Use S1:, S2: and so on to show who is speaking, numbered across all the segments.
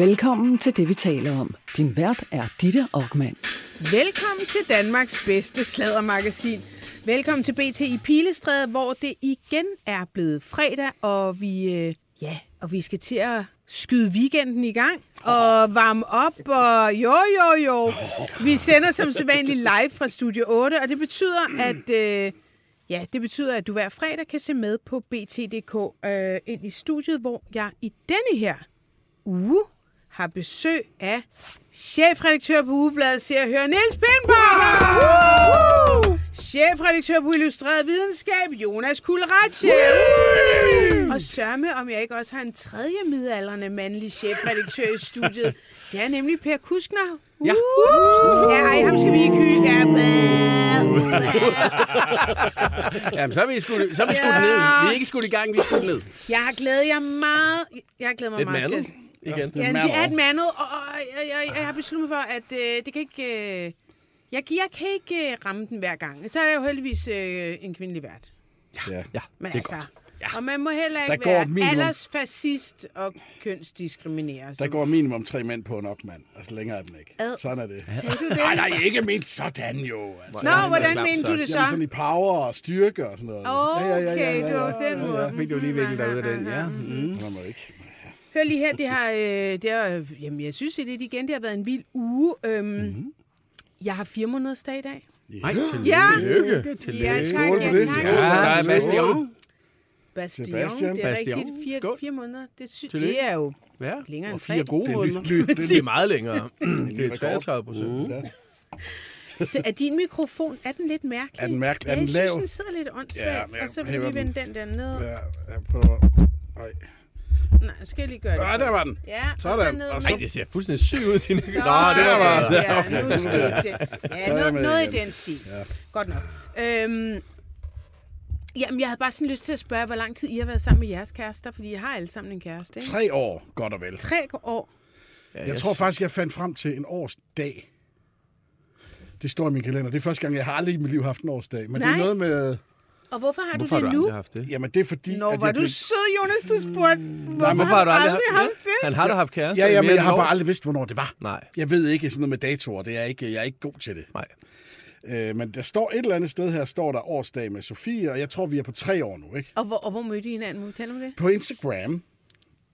S1: Velkommen til det, vi taler om. Din vært er Ditte Aukmann.
S2: Velkommen til Danmarks bedste sladdermagasin. Velkommen til BT i Pilestræde, hvor det igen er blevet fredag, og vi, øh, ja, og vi skal til at skyde weekenden i gang og varme op, og jo, jo, jo. Vi sender som sædvanligt live fra Studio 8, og det betyder, at... Øh, Ja, det betyder, at du hver fredag kan se med på BT.dk øh, ind i studiet, hvor jeg i denne her uge har besøg af chefredaktør på Ugebladet, ser og hører Niels Pindborg! Chefredaktør på Illustreret Videnskab, Jonas Kulratje. Og sørme, om jeg ikke også har en tredje midaldrende mandlig chefredaktør i studiet. Det er nemlig Per Kuskner.
S3: Ja.
S2: Uh! Ja, ej, ham skal vi ikke hylde. Ja,
S3: Jamen, så er vi skudt, så er vi skudt
S2: Ja.
S3: ned. Vi er ikke skudt i gang, vi er skudt ned.
S2: jeg har glædet jer meget. Jeg har glædet mig meget til
S4: Igen.
S2: Ja, det er et mandet, og, og jeg, jeg, jeg har besluttet mig for, at øh, det kan ikke... Øh, jeg, jeg kan ikke øh, ramme den hver gang. Så er jeg jo heldigvis øh, en kvindelig vært.
S5: Ja.
S4: Ja,
S2: Men
S4: det er
S2: altså,
S4: godt.
S2: ja. og man må heller
S5: Der
S2: ikke
S5: går
S2: være aldersfascist og kønsdiskriminere.
S5: Der går minimum tre mænd på en opmand. Altså længere er den ikke.
S2: Ad.
S5: Sådan er det.
S2: Du det?
S5: Nej, nej, ikke ment sådan jo. Altså.
S2: Nå, hvordan
S4: klap,
S2: mente du det så?
S5: Jamen sådan i power og styrke og sådan noget.
S2: Okay, det var den måde.
S3: Fik du lige viklet dig ud af den, ja. Mm.
S5: Man må ikke.
S2: Hør lige her, det har, øh, det har, jamen jeg synes det er lidt igen, det har været en vild uge. Øhm, mm-hmm. Jeg har fire måneders dag i dag.
S3: Nej, tillykke.
S2: Ja,
S4: Tillykke.
S3: Tillykke.
S2: ja tak,
S5: Skål
S2: ja,
S5: det.
S2: tak.
S3: Ja, der er. Bastion.
S2: Bastion,
S5: Sebastian.
S2: det er
S3: Bastion.
S2: rigtigt. Fire,
S3: Skål.
S2: fire måneder. Det, sy- det er jo
S3: Ja,
S2: Længere end
S3: fire gode
S5: Det er
S3: måneder.
S5: ly- det
S4: Det er meget længere. det er 33 procent.
S5: Ja.
S2: Så er din mikrofon, er den lidt mærkelig?
S5: Er den mærkelig? Er den
S2: jeg
S5: lav?
S2: synes, den sidder lidt åndssvagt.
S5: Ja, jeg
S2: og så vil vi vende den der ned.
S5: Ja, ja, på... Øj.
S2: Nej, skal jeg lige gøre det.
S5: Ja, der var den.
S2: Ja,
S5: Sådan.
S2: Og så
S4: Ej, det ser fuldstændig sygt ud, dine... Nå, det der var...
S2: Ja, nu skete det. Ja,
S5: er jeg
S2: noget, noget i den stil. Godt nok. Øhm, jamen, jeg havde bare sådan lyst til at spørge, hvor lang tid I har været sammen med jeres kærester, fordi jeg har alle sammen en kæreste, ikke?
S5: Tre år, godt og vel.
S2: Tre år.
S5: Jeg tror faktisk, jeg fandt frem til en årsdag. Det står i min kalender. Det er første gang, jeg har aldrig i mit liv haft en årsdag. Men det
S2: Nej.
S5: er noget med...
S2: Og hvorfor har
S4: Hvorfor har
S2: du
S4: du
S2: det nu?
S4: aldrig haft det?
S5: Jamen, det er fordi...
S2: Nå,
S5: at
S2: var
S5: jeg
S2: du
S5: blev-
S2: sød, Jonas, du spurgte. Hvorfor,
S4: Hvorfor har du aldrig haft
S2: haft det?
S4: Han har da haft kæreste.
S5: Ja, ja, men jeg har bare aldrig vidst, hvornår det var.
S4: Nej,
S5: Jeg ved ikke sådan noget med datoer. Det er ikke, jeg er ikke god til det.
S4: nej.
S5: Øh, men der står et eller andet sted her, står der årsdag med Sofie, og jeg tror, vi er på tre år nu, ikke?
S2: Og hvor, og hvor mødte I hinanden? Må vi tale om det?
S5: På Instagram.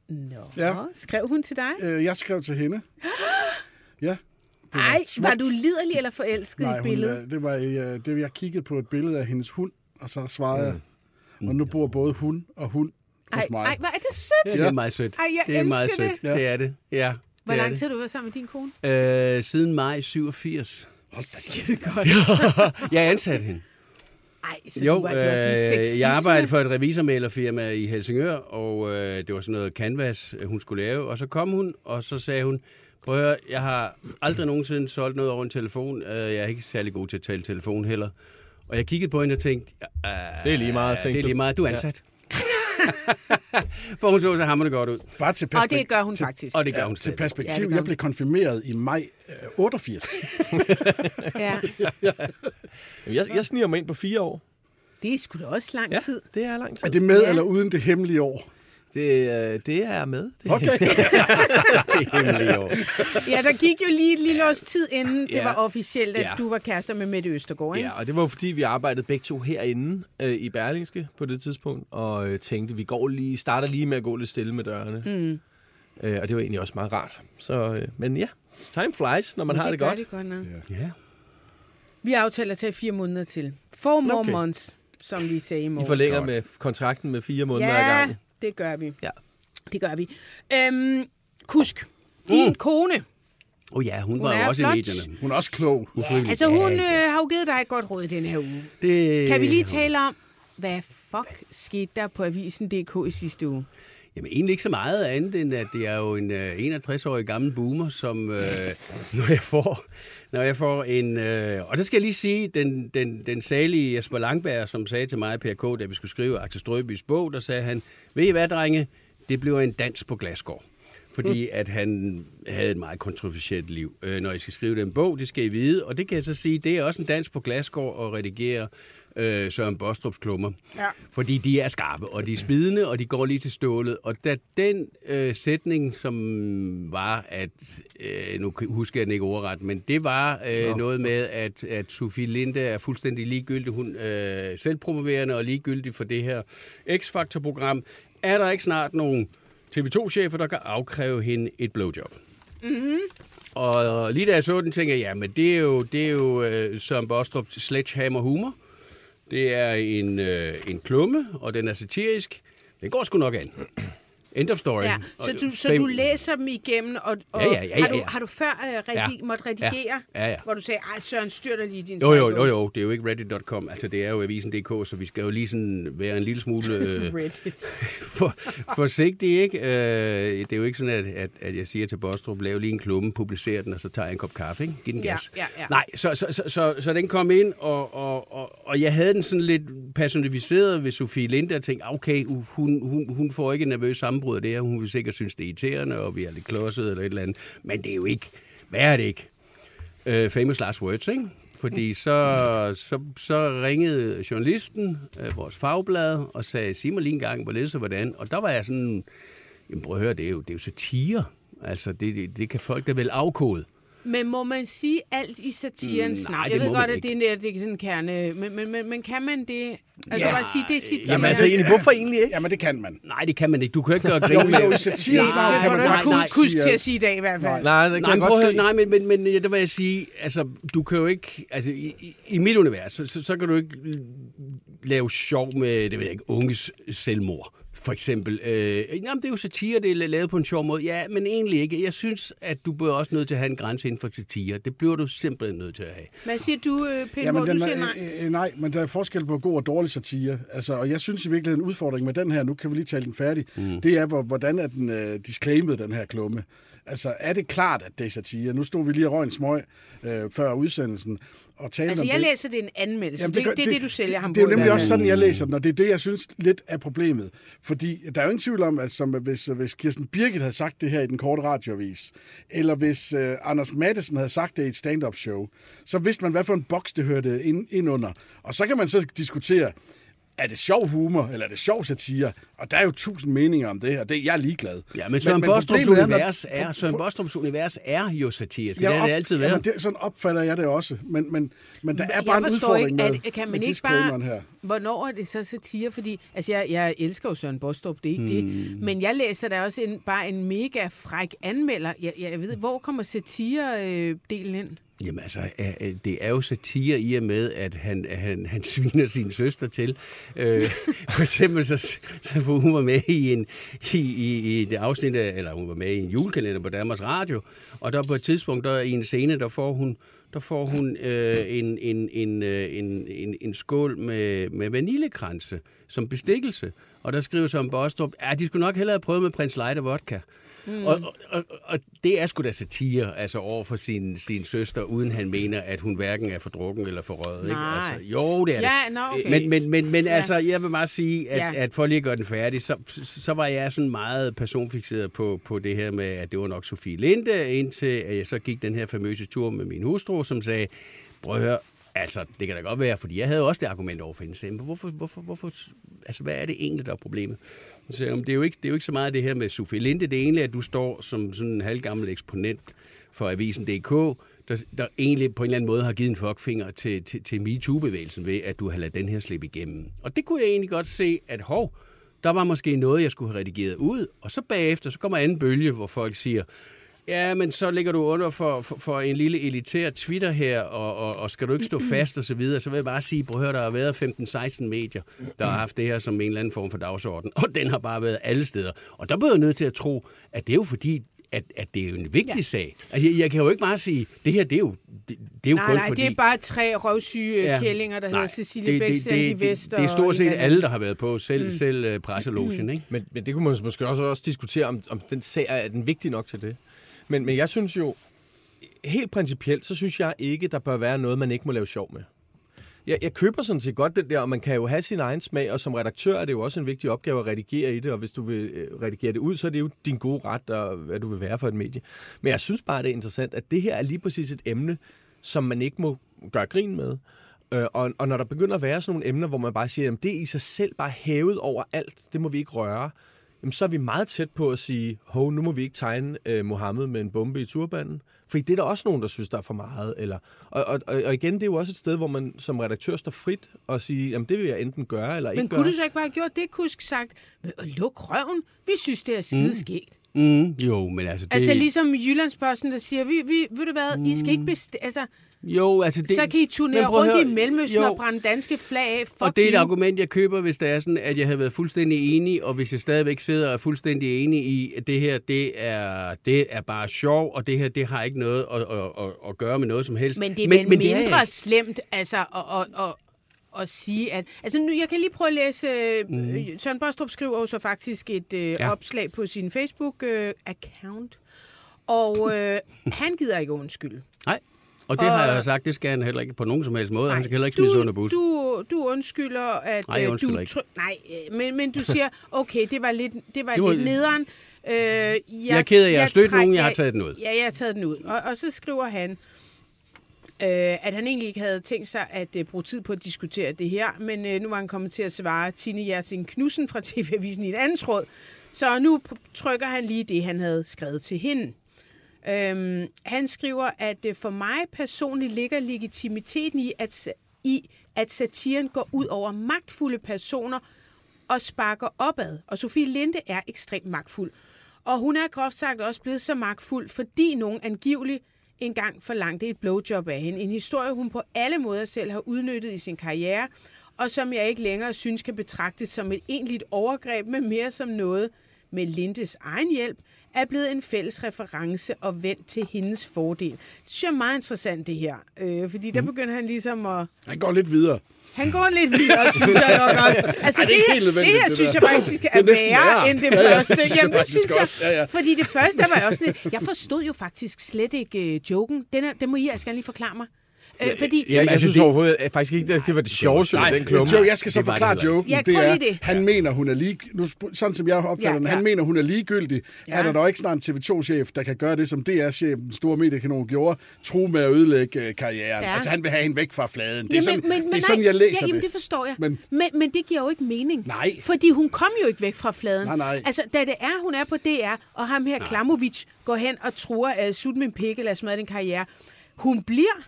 S2: Nå.
S5: Ja.
S2: Skrev hun til dig?
S5: Øh, jeg skrev til hende. Ja. Det
S2: Ej,
S5: smukt.
S2: var du liderlig eller forelsket
S5: Nej,
S2: i
S5: hun,
S2: billedet?
S5: øh, det var, øh, det, jeg kiggede på et billede af hendes hund, og så svarede jeg. Og nu bor både hun og hund hos
S2: Ej,
S5: mig.
S2: ej, hvor er det sødt.
S3: Ja, det er meget sødt.
S2: Ej, jeg
S3: det er meget sødt.
S2: det.
S3: Det. det er det. Ja,
S2: Hvor
S3: det er
S2: lang tid har du været sammen med din kone?
S3: Øh, siden maj 87.
S5: Hold da.
S2: Skide godt.
S3: Jeg ansatte hende.
S2: Ej, så
S3: Jo,
S2: du var, var sådan
S3: øh,
S2: sexisme.
S3: jeg arbejdede for et revisormalerfirma i Helsingør, og øh, det var sådan noget canvas, øh, hun skulle lave. Og så kom hun, og så sagde hun, prøv at høre, jeg har aldrig nogensinde solgt noget over en telefon. Øh, jeg er ikke særlig god til at tale telefon heller. Og jeg kiggede på hende og tænkte, øh,
S4: Det er lige meget,
S3: Det
S4: tænkte
S3: er
S4: du.
S3: lige meget, du er ansat. for hun så så hammerende godt ud.
S5: Bare til
S2: Og
S5: perspektiv.
S2: det gør hun faktisk.
S3: Og det gør
S5: Ja,
S3: hun
S5: til.
S2: Ja,
S5: perspektiv,
S2: det gør
S5: jeg blev konfirmeret i maj øh, 88.
S2: Ja.
S4: Jeg, jeg sniger mig ind på fire år.
S2: Det er sgu da også lang
S4: Ja,
S2: tid.
S4: det er lang tid.
S5: Er det med
S2: Ja.
S5: eller uden det hemmelige år?
S4: Det, øh, det er med. Det,
S5: Okay.
S3: Det.
S2: Ja, der gik jo lige et lille års tid, inden det
S4: Ja.
S2: var officielt, at
S4: Ja.
S2: du var kærester med Mette Østergaard, ikke?
S4: Ja, og det var fordi, vi arbejdede begge to herinde øh, i Berlingske på det tidspunkt, og øh, tænkte, vi går lige, starter lige med at gå lidt stille med dørene.
S2: Mm.
S4: Øh, og det var egentlig også meget rart. Så, øh, men ja, time flies, når man har det
S2: gør
S4: godt.
S2: Det godt nok.
S3: Ja.
S2: Vi aftaler at tage fire måneder til. Four more
S4: Okay.
S2: months, som vi sagde i
S4: I
S2: morgen.
S4: forlænger
S5: Godt.
S4: med kontrakten med fire måneder ad
S2: Ja,
S4: gangen.
S2: Det gør vi.
S4: Ja.
S2: Det gør vi. Øhm, Kusk, din
S3: Mm.
S2: kone,
S3: Oh ja, hun,
S2: Hun
S3: var jo også
S2: flot.
S3: i medierne.
S5: Hun er også klog.
S3: Ufrivilligt.
S2: altså hun
S3: Ja,
S2: øh,
S3: ja.
S2: har jo givet dig et godt råd i den her uge.
S3: Det,
S2: Kan vi lige tale om, hvad fuck skete der på avisen.dk i sidste uge?
S3: Jamen egentlig ikke så meget andet, end at det er jo en øh, 61-årig gammel boomer, som øh, når jeg får, når jeg får en... Øh, og det skal jeg lige sige, den, den, den salige Jesper Langberg, som sagde til mig PRK, da vi skulle skrive Axel Strøbys bog, der sagde han, ved I hvad, drenge, det bliver en dans på Glasgård. fordi at han havde et meget kontroversielt liv. Øh, når I skal skrive den bog, det skal I vide, og det kan jeg så sige, det er også en dans på glasgård at redigere øh, Søren Bostrup's klummer.
S2: Ja.
S3: Fordi de er skarpe, og de er spidende, og de går lige til stålet. Og da den øh, sætning, som var, at, øh, nu husker jeg den ikke ordret, men det var øh, noget med, at, at Sofie Linde er fuldstændig ligegyldig. Hun er øh, selvpromoverende og ligegyldig for det her X-Factor-program. Er der ikke snart nogen TV2-chefer, der kan afkræve hende et blowjob? Og lige da jeg så den, tænkte jeg, ja, men det er jo, det er jo øh, Søren Bostrup sledgehammer humor. Det er en, øh, en klumme, og den er satirisk. Den går sgu nok an. End of story.
S2: Ja, så du, så du læser dem igennem, og, og
S3: Ja, ja, ja,
S2: har, du,
S3: ja, ja.
S2: har du før uh, redi-
S3: Ja.
S2: måtte redigere,
S3: Ja, ja.
S2: hvor du sagde, ej Søren, styr dig lige din
S3: Jo, jo,
S2: sejlbåd."
S3: jo, jo, det er jo ikke reddit.com, altså det er jo avisen.dk, så vi skal jo lige sådan være en lille smule øh,
S2: Reddit.
S3: for, forsigtige, ikke? Øh, det er jo ikke sådan, at, at, at jeg siger til Bostrup, lav lige en klumme, publicer den, og så tager jeg en kop kaffe, ikke? Giv den
S2: Ja,
S3: gas.
S2: ja, ja.
S3: Nej, så, så, så, så, så den kom ind, og, og, og, og jeg havde den sådan lidt personificeret ved Sofie Linde, og tænkte, okay, hun, hun, hun får ikke nervøs sammenbrud af det her, hun vil sikkert synes, det er irriterende, og vi er lidt klodset eller et eller andet, men det er jo ikke, hvad er det ikke? øh, famous last words, ikke? Fordi så, så, så ringede journalisten, øh, vores fagblad, og sagde, sig mig lige en gang, hvorledes og hvordan. Og der var jeg sådan, jamen prøv at høre, det er jo, det er jo satire. Altså, det, det, det kan folk da vel afkode.
S2: Men må man sige alt i satirens
S3: Mm,
S2: navn?
S3: nej,
S2: Jeg
S3: det
S2: ved godt, at det er, en- det er sådan en kerne, men, men, men, men kan man det? Altså
S3: Ja.
S2: bare sige, det er satire.
S4: Jamen altså, egentlig, hvorfor egentlig ikke?
S5: Jamen, det kan man.
S3: Nej, det kan man ikke. Du kan ikke gøre grin
S5: jo, i
S3: med...
S5: satirens
S3: Nej,
S5: navn kan man
S3: nej,
S5: faktisk
S3: nej.
S5: sige,
S2: til
S5: at-
S2: sige i dag i hvert fald.
S4: Nej,
S3: Nej, men prøv nej, men, men, men ja, det vil jeg sige, altså, du kan jo ikke, altså, i, i, i mit univers, så, så, så kan du ikke lave sjov med, det ved jeg ikke, unges selvmord. For eksempel. Øh, jamen, det er jo satire, det er lavet på en sjov måde. Ja, men egentlig ikke. Jeg synes, at du bør også nødt til at have en grænse inden for satire. Det bliver du simpelthen nødt til at have.
S2: Hvad siger du, øh, Peter?
S5: Jamen, den,
S2: du siger
S5: er-
S2: nej.
S5: øh, øh, nej, men der er forskel på god og dårlig satire. Altså, og jeg synes i virkeligheden, en udfordring med den her, nu kan vi lige tale den færdig, mm. det er, hvor, hvordan er den øh, disclaimet, den her klumme. Altså, er det klart, at det er satire? Nu stod vi lige og røg en smøg øh, før udsendelsen, og talte
S2: Altså,
S5: om
S2: jeg
S5: det.
S2: læser det er en anmeldelse.
S5: Jamen,
S2: det,
S5: gør-
S2: det, det, er det, du sælger ham
S5: Det er jo
S2: på i
S5: nemlig også sådan, jeg læser den, og det er det, jeg synes lidt er problemet. Fordi der er jo ingen tvivl om, at som, hvis, hvis Kirsten Birgit havde sagt det her i den korte radioavis, eller hvis øh, Anders Madsen havde sagt det i et stand-up show, så vidste man, hvad for en boks det hørte ind, ind under. Og så kan man så diskutere, er det sjov humor, eller er det sjov satire? Og der er jo tusind meninger om det, og det, jeg er ligeglad.
S3: Ja, men Søren
S5: men
S3: Bostrup's
S5: problemet er, når-
S3: univers er, Søren Bostrup's univers er jo satirisk.
S5: Jeg
S3: det har det altid
S5: Jamen,
S3: været.
S5: det, sådan opfatter jeg det også. Men, men, men der er
S2: Jeg
S5: bare en udfordring
S2: ikke,
S5: med,
S2: at, kan
S5: med
S2: man ikke
S5: disclaimeren
S2: bare...
S5: her.
S2: Hvornår er det så satire? Fordi, altså, jeg, jeg elsker jo Søren Bostrup, det er ikke hmm. det. Men jeg læser da også en, bare en mega fræk anmelder. Jeg, jeg ved, hvor kommer satire-delen ind?
S3: Jamen altså, øh, øh, det er jo satire i og med, at han, han, han sviner sin søster til. Øh, for eksempel, så, så hun var med i, en, i, i, i det afsnit, af, eller hun var med i en julekalender på Danmarks Radio, og der på et tidspunkt, der i en scene, der får hun, der får hun øh, en, en, en, øh, en, en, en skål med, med vaniljekranse som bestikkelse. Og der skriver som Bostrup, ja, de skulle nok hellere have prøvet med prins Leite vodka. Mm. Og, og, og, det er sgu da satire, altså over for sin, sin søster, uden han mener, at hun hverken er for drukken eller for røget. Ikke? Altså, jo, det er
S2: Ja,
S3: det.
S2: nå, okay.
S3: Men, men, men, men
S2: Ja.
S3: altså, jeg vil bare sige, at,
S2: Ja.
S3: at for lige at gøre den færdig, så, så var jeg sådan meget personfixeret på, på det her med, at det var nok Sofie Linde, indtil at jeg så gik den her famøse tur med min hustru, som sagde, prøv at høre, Altså, det kan da godt være, fordi jeg havde også det argument over for hende. Hvorfor, hvorfor, hvorfor, altså, hvad er det egentlig, der er problemet? Så, jeg, det, er jo ikke, det er jo ikke så meget det her med Sofie Linde. Det er egentlig, at du står som sådan en halvgammel eksponent for Avisen.dk, der, der egentlig på en eller anden måde har givet en fuckfinger til, til, til MeToo-bevægelsen ved, at du har ladet den her slippe igennem. Og det kunne jeg egentlig godt se, at hov, der var måske noget, jeg skulle have redigeret ud, og så bagefter, så kommer anden bølge, hvor folk siger, Ja, men så ligger du under for, for, for en lille elitær Twitter her, og, og, og skal du ikke stå fast og så videre, så vil jeg bare sige, prøv at høre, der har været 15-16 medier, der har haft det her som en eller anden form for dagsorden, og den har bare været alle steder. Og der bliver jeg nødt til at tro, at det er jo fordi, at, at det er jo en vigtig ja. sag. Altså, jeg, jeg kan jo ikke bare sige, det her, det er jo, det, det er jo
S2: Nej,
S3: kun
S2: nej,
S3: fordi...
S2: det er bare tre røvsyge ja. kællinger, der
S3: Nej,
S2: hedder Cecilie Bæk,
S3: det,
S2: Sandy
S3: det,
S2: Vest
S3: det, det er stort
S2: en
S3: set alle, der har været på, selv, mm. selv uh, presselogen, ikke?
S4: Men, men det kunne man måske også, også diskutere, om, om den sag er den vigtig nok til det. Men, men jeg synes jo, helt principielt, så synes jeg ikke, der bør være noget, man ikke må lave sjov med. jeg, jeg køber sådan set godt den der, og man kan jo have sin egen smag, og som redaktør er det jo også en vigtig opgave at redigere i det, og hvis du vil øh, redigere det ud, så er det jo din gode ret, og hvad du vil være for et medie. Men jeg synes bare, det er interessant, at det her er lige præcis et emne, som man ikke må gøre grin med. Øh, og, og når der begynder at være sådan nogle emner, hvor man bare siger, at det er i sig selv bare hævet over alt, det må vi ikke røre, jamen, så er vi meget tæt på at sige, hov, nu må vi ikke tegne øh, Mohammed med en bombe i turbanen. Fordi det er der også nogen, der synes, der er for meget. Eller, og, og, og igen, det er jo også et sted, hvor man som redaktør står frit og siger, jamen det vil jeg enten gøre eller
S2: Men
S4: ikke
S2: kunne
S4: gøre.
S2: du så ikke bare have gjort det, kusk sagt, luk røven, vi synes, det er skideskægt.
S3: Mm, jo, men altså... Det,
S2: Altså ligesom Jyllandsposten, der siger, vi, vi, ved du hvad, I skal ikke bestemme, altså,
S3: jo, altså det,
S2: så kan I turnere rundt i
S3: høre,
S2: Mellemøsten
S3: jo.
S2: og brænde danske flag af. Fuck
S3: Og det er et argument, jeg køber, hvis det er sådan, at jeg havde været fuldstændig enig, og hvis jeg stadigvæk sidder og er fuldstændig enig i, at det her, det er, det er bare sjov, og det her, det har ikke noget at, at, at, at gøre med noget som helst.
S2: Men det er men, men
S3: det er
S2: mindre slemt, altså, at, at, at, at sige, at... Altså, nu, jeg kan lige prøve at læse... Mm. Søren Bostrup skriver jo så faktisk et øh,
S3: Ja.
S2: opslag på sin Facebook-account, og øh, han gider ikke undskylde.
S3: Nej, og det har
S2: Og-
S3: jeg jo sagt, det skal han heller ikke på nogen som helst måde. Han skal heller ikke smide sig under bussen.
S2: Du, du undskylder, at
S3: Nej, jeg
S2: øh,
S3: undskylder
S2: du...
S3: ikke.
S2: Nej, øh, men, men du siger, okay, det var lidt, det var
S3: Det var-
S2: lidt nederen. Øh, jeg,
S3: Jeg er ked af, jeg har stødt nogen, jeg har taget den ud.
S2: Ja, jeg har taget den ud. Og, og så skriver han, øh, at han egentlig ikke havde tænkt sig at øh, bruge tid på at diskutere det her, men øh, nu var han kommet til at svare Tine Jersing Knudsen fra TV-avisen i et andet tråd. Så nu trykker han lige det, han havde skrevet til hende. Øhm, han skriver, at øh, for mig personligt ligger legitimiteten i, at, i, at satiren går ud over magtfulde personer og sparker opad. Og Sofie Linde er ekstremt magtfuld. Og hun er groft sagt også blevet så magtfuld, fordi nogen angiveligt engang forlangte et blowjob af hende. En historie, hun på alle måder selv har udnyttet i sin karriere, og som jeg ikke længere synes kan betragtes som et egentligt overgreb, men mere som noget med Lindes egen hjælp, er blevet en fælles reference og vendt til hendes fordel. Det synes jeg er meget interessant, det her. Øh, fordi der begynder han ligesom at...
S5: Han går lidt videre.
S2: Han går lidt videre, synes jeg nok også. Altså,
S5: Ej, det er
S2: det, her, det her
S5: det
S2: synes jeg faktisk
S5: Det
S2: er
S5: er næsten
S2: værre end det
S5: Ja, ja,
S2: første.
S5: det synes jeg
S2: Jamen, det synes jeg.
S5: også. Ja, ja.
S2: Fordi det første, der var jeg også lidt... Jeg forstod jo faktisk slet ikke uh, joken. Den, er, den må I altså lige forklare mig. Øh, fordi...
S4: Ja, jeg
S3: altså,
S4: synes
S3: det-
S4: overhovedet at faktisk ikke, det, det var det sjoveste
S5: Nej,
S4: ved den klumme.
S5: Joe, jeg skal så
S3: Det var det
S5: forklare joken.
S2: Ja,
S5: det er,
S2: det.
S5: han mener, hun er lige... Nu, sådan som jeg opfatter
S2: Ja,
S5: den,
S2: ja.
S5: han mener, hun er ligegyldig.
S2: Ja.
S5: Er der dog ikke snart en TV2-chef, der kan gøre det, som DR-chefen, den store mediekanon, gjorde? Tro med at ødelægge øh, karrieren.
S2: Ja.
S5: Altså, han vil have hende væk fra fladen. Det er
S2: Jamen,
S5: sådan,
S2: men, men,
S5: det er sådan
S2: nej,
S5: jeg læser
S2: ja, jamen,
S5: det.
S2: det forstår jeg.
S5: Men-
S2: Men, men, men det giver jo ikke mening.
S5: Nej.
S2: Fordi hun kom jo ikke væk fra fladen.
S5: Nej, nej.
S2: Altså, da det er, hun er på DR, og ham her, Klamovic, går hen og truer at sutte min pik eller smadre din karriere. Hun bliver,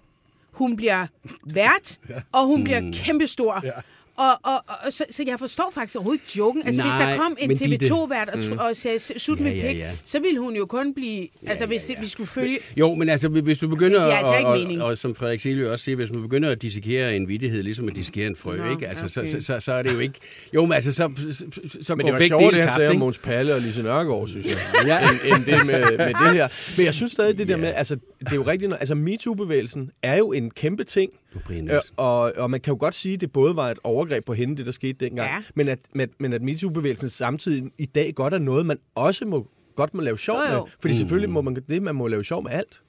S2: hun bliver vært, og hun bliver kæmpestor.
S5: Ja.
S2: Og, og, og så, så jeg forstår faktisk overhovedet ikke joken. Altså, hvis der
S3: Nej,
S2: kom en
S3: men Ditte-
S2: TV2-vært og, mm. og sagde, sut
S3: Ja, ja,
S2: pik,
S3: ja.
S2: så ville hun jo kun blive... Altså, hvis det, vi skulle følge...
S3: Jo, men altså, hvis du begynder,
S2: Det giver altså
S3: at-
S2: ikke
S3: og, og, og, som Frederik Silje også siger, hvis man begynder at dissekere en vittighed, ligesom at dissekere en frø,
S2: Nå,
S3: ikke? Altså,
S2: okay.
S3: så, så, så, så, er det jo ikke... Jo, men altså, så, så, så
S4: Men
S3: går
S4: det var
S3: begge
S4: sjovt, det
S3: tabt,
S4: sagde om? Måns Palle og Lise Nørgaard, synes jeg,
S3: Ja.
S4: end, end det med, med det her. Men jeg synes stadig, det der med, altså, det er jo rigtigt, altså MeToo-bevægelsen er jo en kæmpe ting, Øh, og, og man kan jo godt sige, at det både var et overgreb på hende, det der skete dengang,
S2: Ja.
S4: men at, men, men at MeToo-bevægelsen samtidig i dag godt er noget, man også må, godt må lave sjov
S2: Jo, jo.
S4: med. Fordi selvfølgelig må man det, man må lave sjov med alt.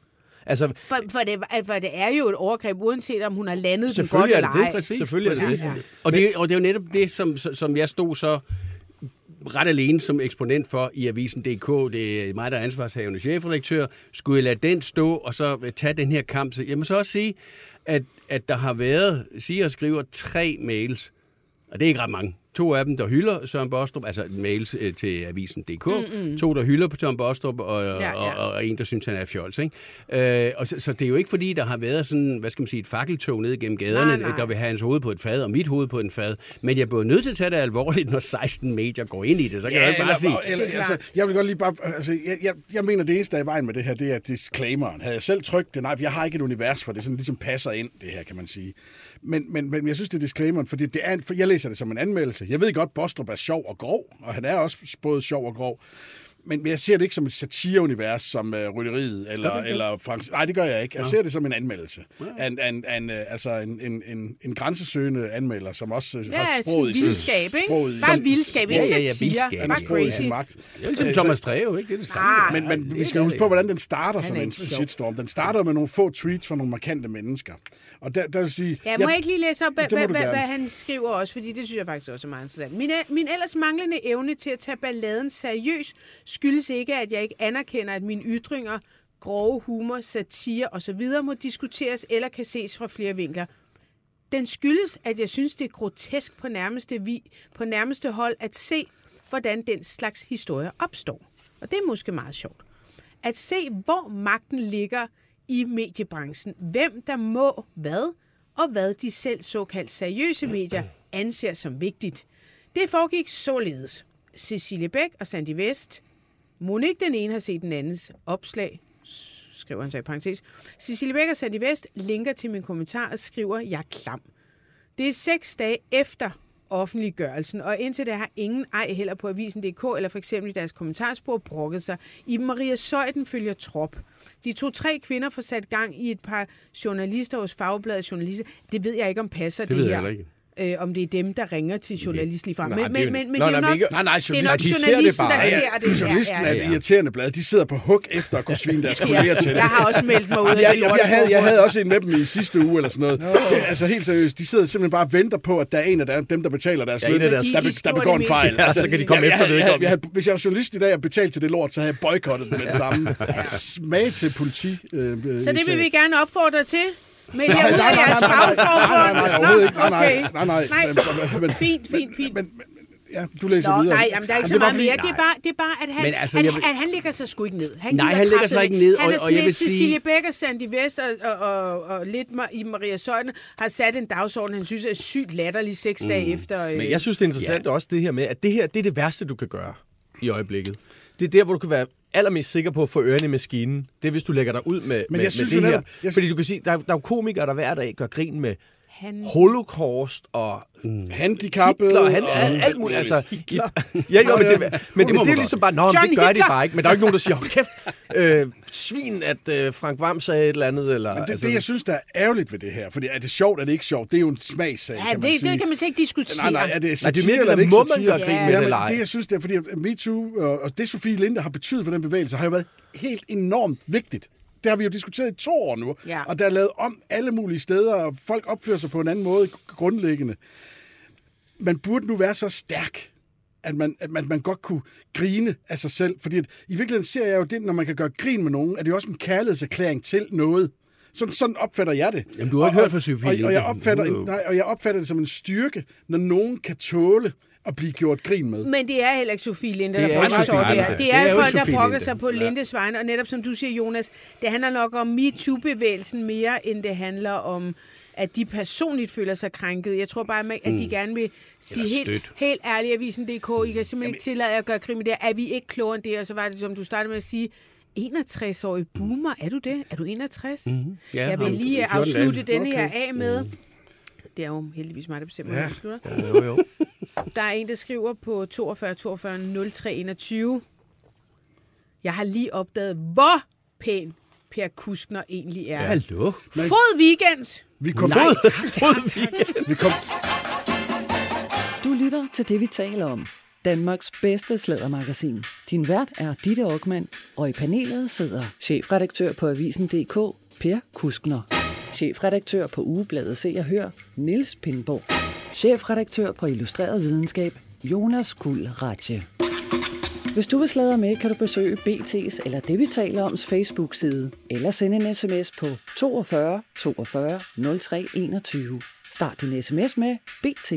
S4: Altså,
S2: For, for, det, for det er jo et overgreb, uanset om hun har landet den godt
S4: Selvfølgelig er
S2: eller
S4: det det.
S2: ej.
S3: Præcis,
S4: Selvfølgelig er det det.
S3: Og det, og det er jo netop det, som, som jeg stod så ret alene som eksponent for i Avisen.dk. Det er mig, der er ansvarshavende chefredaktør. Skulle jeg lade den stå og så øh, tage den her kamp? Så jeg må så også sige, at, at der har været, siger og skriver, tre mails. Og det er ikke ret mange. To af dem, der hylder Søren Bostrup, altså mails øh, til avisen.dk. Mm-hmm. To, der hylder på Søren Bostrup, og, ja,
S2: Ja.
S3: Og, og en, der synes, han er fjols. Ikke? Øh, og så, så det er jo ikke, fordi der har været sådan, hvad skal man sige, et fakkeltog ned gennem gaderne,
S2: Nej, nej.
S3: der vil have hans hoved på et fad, og mit hoved på en fad. Men jeg bliver nødt til at tage det alvorligt, når 16 medier går ind i det. Så kan ja, jeg ikke bare sige...
S5: eller,
S2: er
S5: altså, jeg vil godt lige bare... Altså, jeg, jeg, jeg mener, det eneste, der er i vejen med det her, det er disclaimeren. Havde jeg selv trykt det? Nej, for jeg har ikke et univers for det. Sådan ligesom passer ind, det her, kan man sige. Men, men, men jeg synes, det er disclaimeren, fordi det er en, for jeg læser det som en anmeldelse. Jeg ved godt, Bostrup er sjov og grov, og han er også både sjov og grov. Men, men jeg ser det ikke som et satireunivers, som uh, Rytteriet eller, eller Frans... Nej, det gør jeg ikke. Jeg ser det som en anmeldelse. Ja. En, en, en, uh, altså en, en, en, en grænsesøgende anmelder, som også uh,
S2: Ja,
S5: har
S2: altså
S5: sproget i sin-
S2: vildskab, ikke?
S5: sproget
S2: Bare vildskab, ikke
S3: Ja, ja, ja,
S2: satire. Bare
S5: sproget i sin
S2: crazy.
S5: magt.
S3: Det er ligesom
S5: Øh,
S3: Thomas Treve, ikke? Det er det samme.
S2: Ah,
S5: Men, men vi skal huske på, hvordan den starter som en shitstorm. Den starter med nogle få tweets fra nogle markante mennesker. Og der, der vil sige...
S2: Ja, må jeg ikke lige læse op, hvad, han skriver også, fordi det synes jeg faktisk også er meget interessant. Min, min ellers manglende evne til at tage balladen seriøst skyldes ikke, at jeg ikke anerkender, at mine ytringer, grove humor, satire osv. må diskuteres eller kan ses fra flere vinkler. Den skyldes, at jeg synes, det er grotesk på nærmeste, vi, på nærmeste hold at se, hvordan den slags historier opstår. Og det er måske meget sjovt. At se, hvor magten ligger i mediebranchen. Hvem der må hvad, og hvad de selv såkaldt seriøse medier anser som vigtigt. Det foregik således. Cecilie Bæk og Sandy Vest. Monique den ene har set den andens opslag, skriver han så i parentes. Cecilie Bæk og Sandy Vest linker til min kommentar og skriver, jeg er klam. Det er seks dage efter offentliggørelsen, og indtil det har ingen ej heller på avisen.dk eller for eksempel i deres kommentarspor brokket sig. Iben Maria Søjden følger trop. De to-tre kvinder får sat gang i et par journalister hos Fagbladet Journalister. Det ved jeg ikke, om passer det,
S3: Det ved jeg
S2: her.
S3: heller ikke.
S2: Øh, om det er dem, der ringer til journalist lige frem.
S3: Nej,
S2: Men,
S3: det er-
S2: men, men, men
S4: Nå,
S2: det er jo
S4: nej,
S2: nok,
S4: men ikke-
S5: Nej, nej,
S2: det er nok
S5: journalisten,
S4: de ser det bare.
S2: der
S4: Ja,
S2: ser det.
S5: journalisten
S2: Ja,
S5: er
S2: ja.
S5: det irriterende blad. De sidder på hug efter at kunne svine deres kolleger til.
S2: Jeg har også meldt mig ud af
S5: jeg,
S2: det
S5: jeg,
S2: lort.
S5: jeg, havde, jeg havde også en med dem i sidste uge eller sådan noget. Det, altså helt seriøst, de sidder simpelthen bare og venter på, at der er en af der- dem, der betaler deres
S4: Ja,
S5: løn, der,
S2: De- de
S5: der
S2: skriver
S5: begår
S2: det
S5: en fejl.
S4: Ja, så kan de komme
S5: jeg,
S4: efter
S5: jeg,
S4: det,
S5: jeg, jeg, Hvis jeg var journalist i dag og betalt til det lort, så havde jeg boykottet det med det samme. Smag til politi. Øh, øh,
S2: Så det vil vi gerne opfordre til. Meld
S5: Nej,
S2: jer ud
S5: nej,
S2: af
S5: nej,
S2: jeres
S5: nej, nej,
S2: fagforbund.
S5: nej, nej, overhovedet ikke. Nej, nej,
S2: Okay.
S5: nej, nej,
S2: Nej.
S5: Men- men-
S2: Fint, fint, fint.
S5: Men, men, ja, du læser
S2: Nå,
S5: videre.
S2: nej, jamen, der er ikke
S5: Jamen,
S2: så
S5: det
S2: meget
S5: bare
S2: mere. Det er bare, det er bare at, han,
S3: Men altså,
S2: at,
S3: jeg vil-
S2: at han lægger sig sgu ikke ned. Han
S3: Nej, han lægger sig ikke ned,
S2: Han
S3: og-
S2: er
S3: og
S2: sådan
S3: jeg vil
S2: lidt
S3: sige-
S2: Cecilie og Sandy Vest og, og, og, og lidt i Maria Søjden har sat en dagsorden, han synes er sygt latterlig seks dage
S3: Mm.
S2: efter. Øh,
S4: Men jeg synes, det er interessant ja. også det her med, at det her det er det værste, du kan gøre i øjeblikket. Det er der, hvor du kan være allermest sikker på at få ørerne i maskinen. Det er, hvis du lægger dig ud med, med,
S5: jeg synes
S4: med det her.
S5: jeg-
S4: Fordi du kan sige, der er, der er komikere, der hver dag gør grin med
S2: han,
S4: holocaust og
S5: Handicappede.
S4: Hitler, og han,
S5: og-
S4: alt, alt muligt. Altså, ja, ja, jo, men det, men det,
S3: må
S4: det,
S3: man
S4: det er ligesom bare, nå, men
S2: John
S4: det gør de
S2: Hitler.
S4: bare ikke. Men der er ikke nogen, der siger, hold kæft, øh, svin, at øh, Frank Vam sagde et eller andet. Eller,
S5: Men det, det, jeg synes, der er ærgerligt ved det her, fordi er det sjovt, er det ikke sjovt? Det er jo en smagssag,
S2: ja,
S5: kan man
S2: det,
S5: sige.
S2: det kan man ikke diskutere.
S5: Nej, nej, er det
S4: Nej, det er
S5: satire,
S4: mere det
S5: eller er
S4: der,
S5: det
S4: må man gøre grin med
S5: Ja,
S4: det, eller
S5: men det, jeg synes, det er, fordi MeToo og, og det, Sofie Linde har betydet for den bevægelse, har jo været helt enormt vigtigt. Det har vi jo diskuteret i to år nu,
S2: Ja.
S5: og der er lavet om alle mulige steder, og folk opfører sig på en anden måde grundlæggende. Man burde nu være så stærk, at man, at man, man godt kunne grine af sig selv. Fordi at, i virkeligheden ser jeg jo det, når man kan gøre grin med nogen, er det jo også en kærlighedserklæring til noget. Sådan, sådan opfatter jeg det.
S3: Jamen, du har ikke
S5: Og-
S3: hørt fra Sofie
S5: og, og, jeg opfatter,
S3: er
S5: en, nej, og jeg opfatter det som en styrke, når nogen kan tåle at blive gjort grin med.
S2: Men det er heller ikke Sofie Linde,
S3: Det
S2: der
S3: er
S2: brokker sig over det her. Det er,
S3: Det er jo
S2: folk, der brokker sig på Lindes vegne. Og netop som du siger, Jonas, det handler nok om MeToo-bevægelsen mere, end det handler om at de personligt føler sig krænket. Jeg tror bare, at de gerne vil sige
S3: Eller
S2: helt, helt ærligt, avisen.dk, I kan simpelthen ikke tillade at gøre krim med det. Er vi ikke klogere end det? Og så var det, som du startede med at sige, 61-årig boomer, er du det? Er du 61? Mm-hmm.
S3: Ja,
S2: jeg vil lige
S3: 14
S2: afslutte denne her
S5: Okay.
S2: af med... Det er jo heldigvis mig, der bestemmer, ja. Jeg slutter.
S3: Ja, jo, jo.
S2: Der er en, der skriver på 42 42 03 21. Jeg har lige opdaget, hvor pæn Per Kuskner egentlig er. Ja.
S3: Hallo?
S2: Fod weekend!
S5: Vi kom,
S3: Nej,
S5: vi kom,
S1: Du lytter til det, vi taler om. Danmarks bedste slædermagasin. Din vært er Ditte Aukmann, og i panelet sidder chefredaktør på Avisen.dk, Per Kuskner. Chefredaktør på Ugebladet Se og Hør, Niels Pindborg. Chefredaktør på Illustreret Videnskab, Jonas Kuld Ratje. Hvis du vil sladre med, kan du besøge BT's eller det, vi taler oms Facebook-side, eller sende en sms på 42 42 03 21. Start din sms med BT.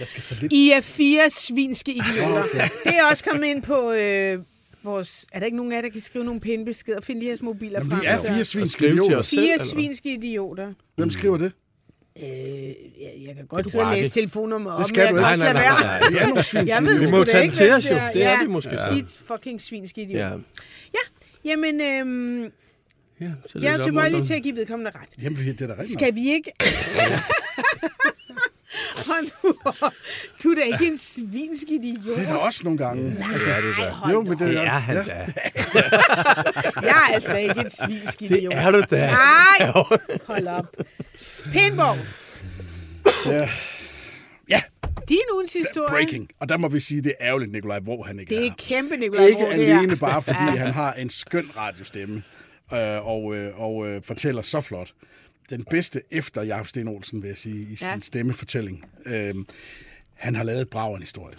S5: der skal så lidt...
S2: I er fire svinske idioter. Okay. Det er også kommet ind på øh, vores... Er der ikke nogen af jer, der kan skrive nogle pæne beskeder? Find lige jeres mobiler
S5: Jamen,
S2: frem.
S5: vi er fire svinske idioter.
S4: selv,
S2: Fire svinske idioter.
S5: Hvem skriver det?
S2: Øh, jeg, jeg kan godt sidde og læse
S4: det?
S2: telefonnummer op,
S5: Det
S2: men
S5: skal
S2: jeg
S5: du
S2: kan
S5: ikke.
S2: også lade være.
S5: Vi er nogle svinske idioter.
S4: Vi må tage den til os jo.
S2: er.
S4: Det er
S2: ja.
S4: vi måske.
S2: De er fucking svinske idioter.
S4: Ja.
S2: Ja, jamen, øhm,
S3: Ja, så
S2: jeg er tilbøjelig til at give vedkommende ret.
S5: Jamen, det er da rigtigt.
S2: Skal vi ikke... Og du, du er da ikke en svinskid idiot.
S5: Det er der også nogle gange.
S2: Altså, Nej, hold
S5: Jo,
S2: nu
S5: men det
S4: Det
S5: er...
S4: er han
S5: ja.
S4: da.
S2: Jeg er altså ikke en svinsk
S4: Det
S2: idiot.
S4: er du da.
S2: Nej, hold op. Pindborg,
S5: Ja,
S2: din ugens historie.
S5: breaking. Og der må vi sige, det er ærgerligt, Nikolaj, hvor han ikke
S2: Det
S5: er.
S2: er kæmpe, Nicolaj.
S5: Ikke
S2: det her.
S5: alene bare, fordi han har en skøn radiostemme øh, og, øh, og øh, fortæller så flot. Den bedste efter Jakob Sten Olsen, vil jeg sige, i sin
S2: Ja.
S5: stemmefortælling. Øh, han har lavet et brag af en historie.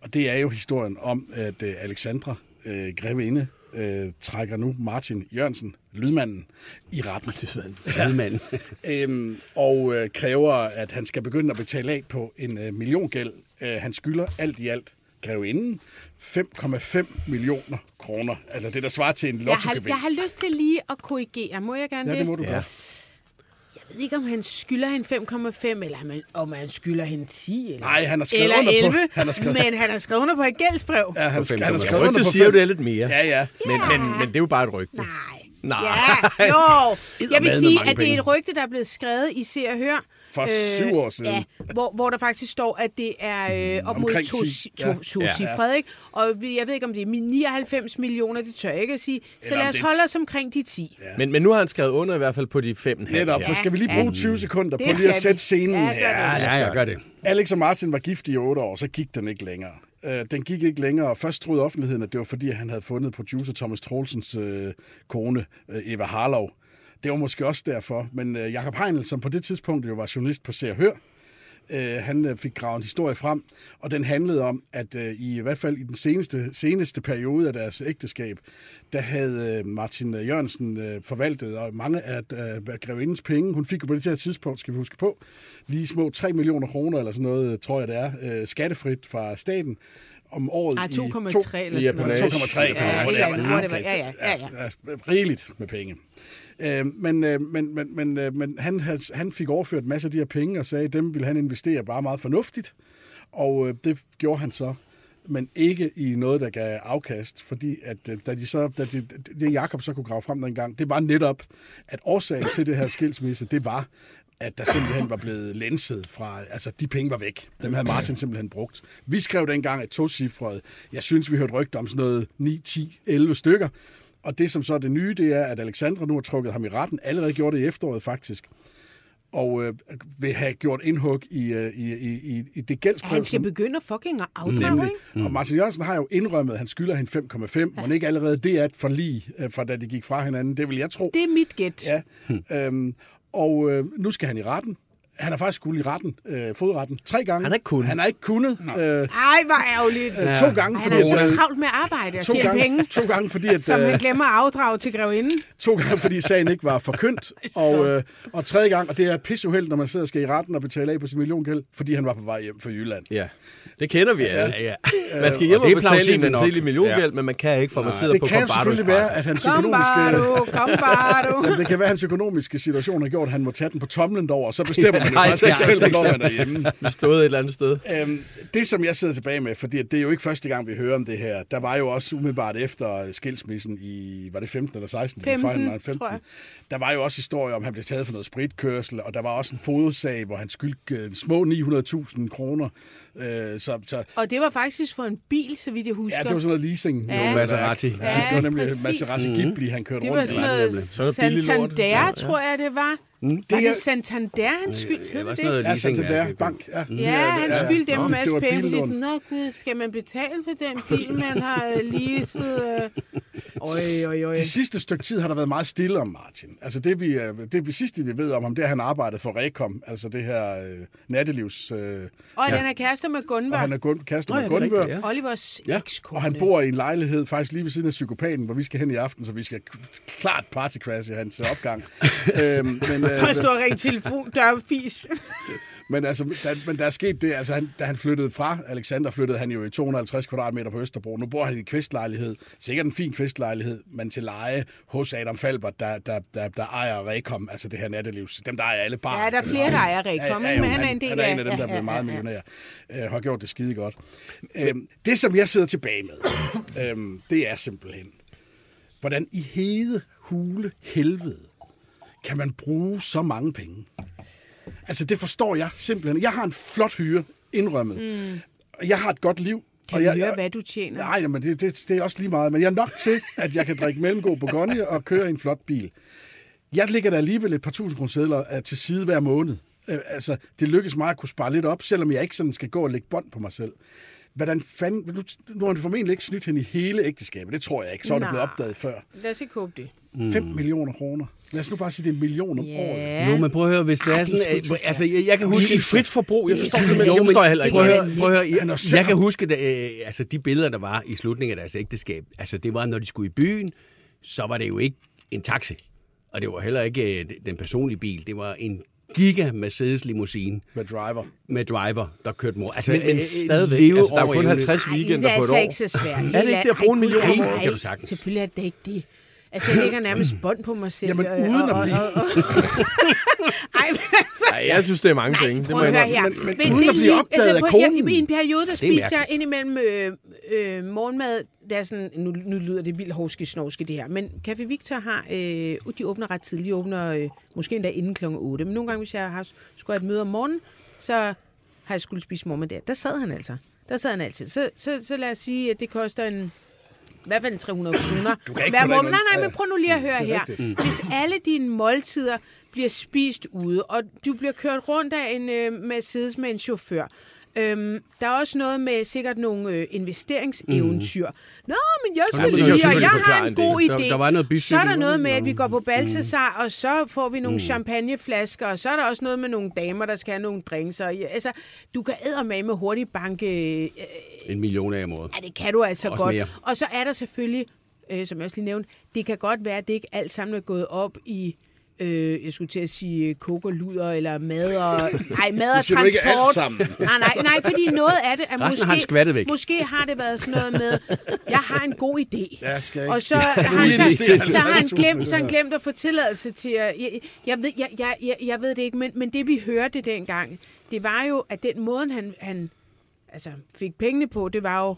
S5: Og det er jo historien om, at øh, Alexandra øh, Grevinde øh, trækker nu Martin Jørgensen, lydmanden, i retten.
S3: Lydmand.
S5: øhm, og øh, kræver, at han skal begynde at betale af på en øh, milliongæld. Øh, han skylder alt i alt grevinden 5,5 millioner kroner. Altså det, der svarer til en
S2: Jeg har,
S5: lottogevinst.
S2: jeg har lyst til lige at korrigere. Må jeg gerne
S5: Ja, det må du
S4: Ja.
S5: gøre.
S2: Ved ikke, om han skylder hende 5,5, eller om han- om han skylder hende 10, eller,
S5: Nej, han har skrevet
S2: eller
S5: under
S2: 11,
S5: på... Han har skrevet,
S2: men han har skrevet under på et gældsbrev.
S5: ja, han,
S3: På
S5: han har
S3: 5,5.
S5: skrevet under på
S4: siger jo, det er lidt mere.
S5: Ja, ja.
S4: Men, men, men det er jo bare et rygte.
S2: Nej.
S4: Nej.
S2: Ja, jo. Jeg vil sige, at det er et rygte, der er blevet skrevet i Se og Hør.
S5: For syv år siden.
S2: Ja, hvor, hvor der faktisk står, at det er øh, op mod to,
S5: 10,
S2: to,
S5: ja.
S2: to
S4: Ja.
S2: cifre, ikke? Og jeg ved ikke, om det er 99 millioner, det tør jeg ikke at sige. Så
S5: Eller
S2: lad os
S5: det
S2: holde os omkring de 10. Ja.
S4: Men, men nu har han skrevet under i hvert fald på de 5,5
S5: Netop,
S4: her.
S5: for skal vi lige bruge 20 sekunder
S2: Det
S5: på lige at sætte scenen
S2: Ja,
S5: her.
S2: gør det.
S3: Ja, jeg gør det.
S5: Alex og Martin var gift i otte år, så gik den ikke længere. Øh, den gik ikke længere, først troede offentligheden, at det var fordi, han havde fundet producer Thomas Troelsens øh, kone, øh, Eva Harlov. Det var måske også derfor, men øh, Jakob Heinel, som på det tidspunkt jo var journalist på Se og Hør, øh, han øh, fik gravet en historie frem, og den handlede om, at øh, i, i hvert fald i den seneste, seneste periode af deres ægteskab, der havde øh, Martin øh, Jørgensen øh, forvaltet og mange af øh, grevindens penge. Hun fik jo på det her tidspunkt, skal vi huske på, lige små 3 millioner kroner eller sådan noget, tror jeg det er, øh, skattefrit fra staten om året.
S2: Ej,
S5: i
S2: 2,3 eller sådan noget.
S4: apanage.
S5: 2,3.
S2: Ja. Ja, ja, ja, ja.
S5: ja. Rigeligt med penge. Øh, men, øh, men, men, men, øh, men han, han fik overført en masse af de her penge og sagde, at dem ville han investere bare meget fornuftigt. Og øh, det gjorde han så men ikke i noget, der gav afkast, fordi at øh, da de så, da de, det Jakob så kunne grave frem dengang, det var netop, at årsagen til det her skilsmisse, det var, at der simpelthen var blevet lenset fra, altså de penge var væk. Dem havde Martin simpelthen brugt. Vi skrev dengang et tocifret, jeg synes, vi hørte rygter om sådan noget 9, 10, 11 stykker, og det, som så er det nye, det er, at Alexandra nu har trukket ham i retten. Allerede gjorde det i efteråret, faktisk. Og øh, vil have gjort indhug i, øh, i, i, i, det gældsbrev.
S2: Han skal begynde at fucking at afdrage,
S5: Nemlig. Mm. Og Martin Jørgensen har jo indrømmet, at han skylder hende 5,5, men ikke allerede det er et forlig øh, fra da de gik fra hinanden. Det vil jeg tro.
S2: Det er mit gæt.
S5: Ja. Øhm, og øh, nu skal han i retten. Han har faktisk skulle i retten, øh, fodretten tre gange.
S4: Han har ikke kunnet.
S5: Han har ikke kunnet. Øh,
S2: Ej, hvor ærgerligt.
S5: øh, to gange,
S2: Han
S5: fordi,
S2: er
S5: at,
S2: så
S5: øh,
S2: travlt med at arbejde og
S5: to gange,
S2: penge,
S5: to gange, fordi at,
S2: som han
S5: øh,
S2: glemmer at afdrage til grevinden.
S5: to gange, fordi sagen ikke var forkyndt, og, øh, og tredje gang, og det er pisseuheldigt, når man sidder og skal i retten og betale af på sin milliongæld, fordi han var på vej hjem fra Jylland.
S4: Ja, det kender vi alle.
S3: Ja, ja.
S4: Man skal hjem
S3: Og
S4: og,
S3: det er
S4: betale en antagelig milliongæld,
S3: Ja.
S4: men man kan ikke, for man
S3: Nej.
S4: sidder
S5: Det
S4: på
S5: kan
S4: Combardos
S5: selvfølgelig være, at hans
S2: Kom
S5: økonomiske...
S2: bare du, kom bare du.
S5: Jamen, det kan være, at hans økonomiske situation har gjort, at han må tage den på tomlen derovre, og så bestemmer man jo faktisk ikke
S4: er
S5: selv, hvornår man er hjemme.
S4: Vi stod et eller andet sted.
S5: Øhm, det, som jeg sidder tilbage med, fordi det er jo ikke første gang, vi hører om det her. Der var jo også umiddelbart efter skilsmissen i, var det 15 eller 16?
S2: 15,
S5: Nej, 15.
S2: tror jeg.
S5: Der var jo også historier om, at han blev taget for noget spritkørsel, og der var også en fodsag, hvor han skyldte øh, små 900.000 kroner. Øh, så, så
S2: Og det var faktisk for en bil, så vidt jeg husker.
S5: ja, det var sådan noget leasing.
S2: Ja.
S5: jo,
S3: Maserati.
S5: Ja, det var nemlig
S2: præcis.
S5: Maserati Ghibli, han kørte
S2: det var
S5: rundt i.
S2: sådan noget
S4: det billig lort.
S2: Santander,
S4: Ja, ja.
S2: tror jeg, det var.
S5: Det
S2: Var
S5: er-
S2: det Santander, han skyldte?
S3: Var
S2: det
S3: sådan noget?
S5: Ja. Santander Bank. Ja,
S2: Ja, han
S5: Ja,
S2: skyldte dem
S5: Nå,
S2: en
S5: det
S2: masse penge. fordi sådan, Nå gud, skal man betale for den bil, man har øh, leaset? Øj, øj, øj.
S5: Det sidste stykke tid har der været meget stille om Martin. Altså det vi, øh, det vi sidste vi ved om ham, det er, at han arbejdede for Rekom, altså det her øh, nattelivs... Øh,
S2: Og den er kærester med Gunvar.
S5: og han er gun, kaster
S3: Nå,
S5: med
S3: ja,
S5: Gunvør.
S3: rigtigt, ja.
S2: Olivers
S3: Ja.
S2: ekskone.
S5: Og han bor i en lejlighed faktisk lige ved siden af psykopaten, hvor vi skal hen i aften, så vi skal klart partycrash i hans opgang. øhm, men, øh,
S2: Der står ring telefon, dørfis.
S5: men, altså, der, men der er sket det, altså han, da han flyttede fra Alexander, flyttede han jo i 250 kvadratmeter på Østerbro. Nu bor han i en kvistlejlighed, sikkert en fin kvistlejlighed, men til leje hos Adam Falbert, der, der, der, der ejer Rekom, altså det her nattelivs. Dem, der ejer alle bar.
S2: Ja, der er flere, der ejer Rekom,
S5: ja, ja,
S2: men han er en del
S5: han er en af dem, der er blevet
S2: ja,
S5: meget millionær. Øh, har gjort det skide godt. Øhm, det, som jeg sidder tilbage med, øhm, det er simpelthen, hvordan i hede hule helvede kan man bruge så mange penge? Altså, det forstår jeg simpelthen. Jeg har en flot hyre, indrømmet. Mm. Jeg har et godt liv.
S2: Kan
S5: og jeg,
S2: høre,
S5: jeg,
S2: hvad du tjener?
S5: Nej, men det, det, det er også lige meget. Men jeg er nok til, at jeg kan drikke mellemgod Bourgogne og køre i en flot bil. Jeg lægger der alligevel et par tusind kroner sedler øh, til side hver måned. Øh, altså, det lykkes mig at kunne spare lidt op, selvom jeg ikke sådan skal gå og lægge bånd på mig selv. Hvordan fanden... Nu, nu har du formentlig ikke snydt hende i hele ægteskabet. Det tror jeg ikke. Så er det blevet opdaget før.
S2: Lad os ikke håbe det.
S5: 5 millioner kroner. Lad os nu bare sige, det er en million om
S2: Ja.
S5: året.
S3: Jo, men prøv at høre, hvis det
S2: Ej,
S3: er
S2: det er
S3: sådan...
S2: sgu ikke så
S3: at- altså, jeg, jeg kan huske...
S4: I frit forbrug, jeg forstår
S3: Jo,
S4: simpelthen, jeg
S3: men
S4: forstår heller ikke.
S3: Prøv at
S2: det.
S3: høre, prøv at høre. Jeg, jeg kan huske, da, øh, altså, de billeder, der var i slutningen af deres ægteskab. Altså, det var, når de skulle i byen, så var det jo ikke en taxi. Og det var heller ikke øh, den personlige bil. Det var en giga Mercedes limousine
S5: Med driver.
S3: med driver, der kørte mor. Altså,
S4: Men, men stadigvæk,
S3: leve
S4: altså, der er kun
S3: evne.
S4: 50
S2: Ej,
S4: weekender
S2: det er
S4: på et
S2: altså
S4: år.
S2: ikke så svært.
S4: Er det ikke det at bruge en million om året?
S3: Kan du sagtens.
S2: Selvfølgelig er det ikke det. Altså, jeg lægger nærmest bånd på mig selv.
S5: Jamen,
S2: og-
S5: uden at blive-
S2: og- og- Ej, men altså,
S4: Nej, jeg synes, det er mange penge. Det må jeg
S2: høre her.
S5: Men- men
S2: Men
S5: uden
S2: det
S5: at blive
S2: liv-
S5: opdaget af
S2: prøv-
S5: konen.
S2: Jeg, I en periode, der
S3: er
S2: spiser jeg indimellem øh, øh, morgenmad. Det er sådan, nu, nu lyder det vildt hovske snovske det her. Men Café Victor har, øh, de åbner ret tidligt. De åbner øh, måske endda inden kl. 8. Men nogle gange, hvis jeg har, skulle have et møde om morgenen, så har jeg skulle spise morgenmad der. Der sad han altså. Der sad han altid. Så, så, så lad os sige, at det koster en i hvert fald en 300 kroner.
S5: Du kan ikke
S2: Hver
S5: dig
S2: Nej, nej, men prøv nu lige at høre
S5: er
S2: her.
S5: rigtigt.
S2: Hvis alle dine måltider bliver spist ude, og du bliver kørt rundt af en øh, Mercedes med en chauffør, Øhm, der er også noget med sikkert nogle øh, investeringseventyr. Nå, men jeg
S3: der
S2: skal
S3: må
S2: lige, og jeg har en god
S3: Der-
S2: idé.
S3: der var noget
S2: så er der noget med, at vi går på Balthasar, og så får vi nogle champagneflasker, og så er der også noget med nogle damer, der skal have nogle drinks. Og, ja, altså, du kan med hurtigt banke... Øh,
S3: En million af om året.
S2: Ja, det kan du altså
S3: Også
S2: godt.
S3: mere.
S2: Og så er der selvfølgelig, øh, som jeg også lige nævnte, det kan godt være, at det ikke alt sammen er gået op i, øh, jeg skulle til at sige kok og luder, eller mad og, nej, mad og
S5: du ikke alt
S2: transport.
S5: sammen.
S2: Nej, nej, nej, fordi noget af det er
S3: Resten
S2: måske,
S3: har væk.
S2: måske har det været sådan noget med, jeg har en god idé.
S5: Jeg skal ikke-
S2: Og så har han, så, så har han
S5: 50.000
S2: glemt, så han glemt at få tilladelse til at... Jeg, jeg, ved, jeg, jeg, jeg, jeg ved det ikke, men, men det vi hørte dengang, det var jo, at den måde, han, han altså, fik pengene på, det var jo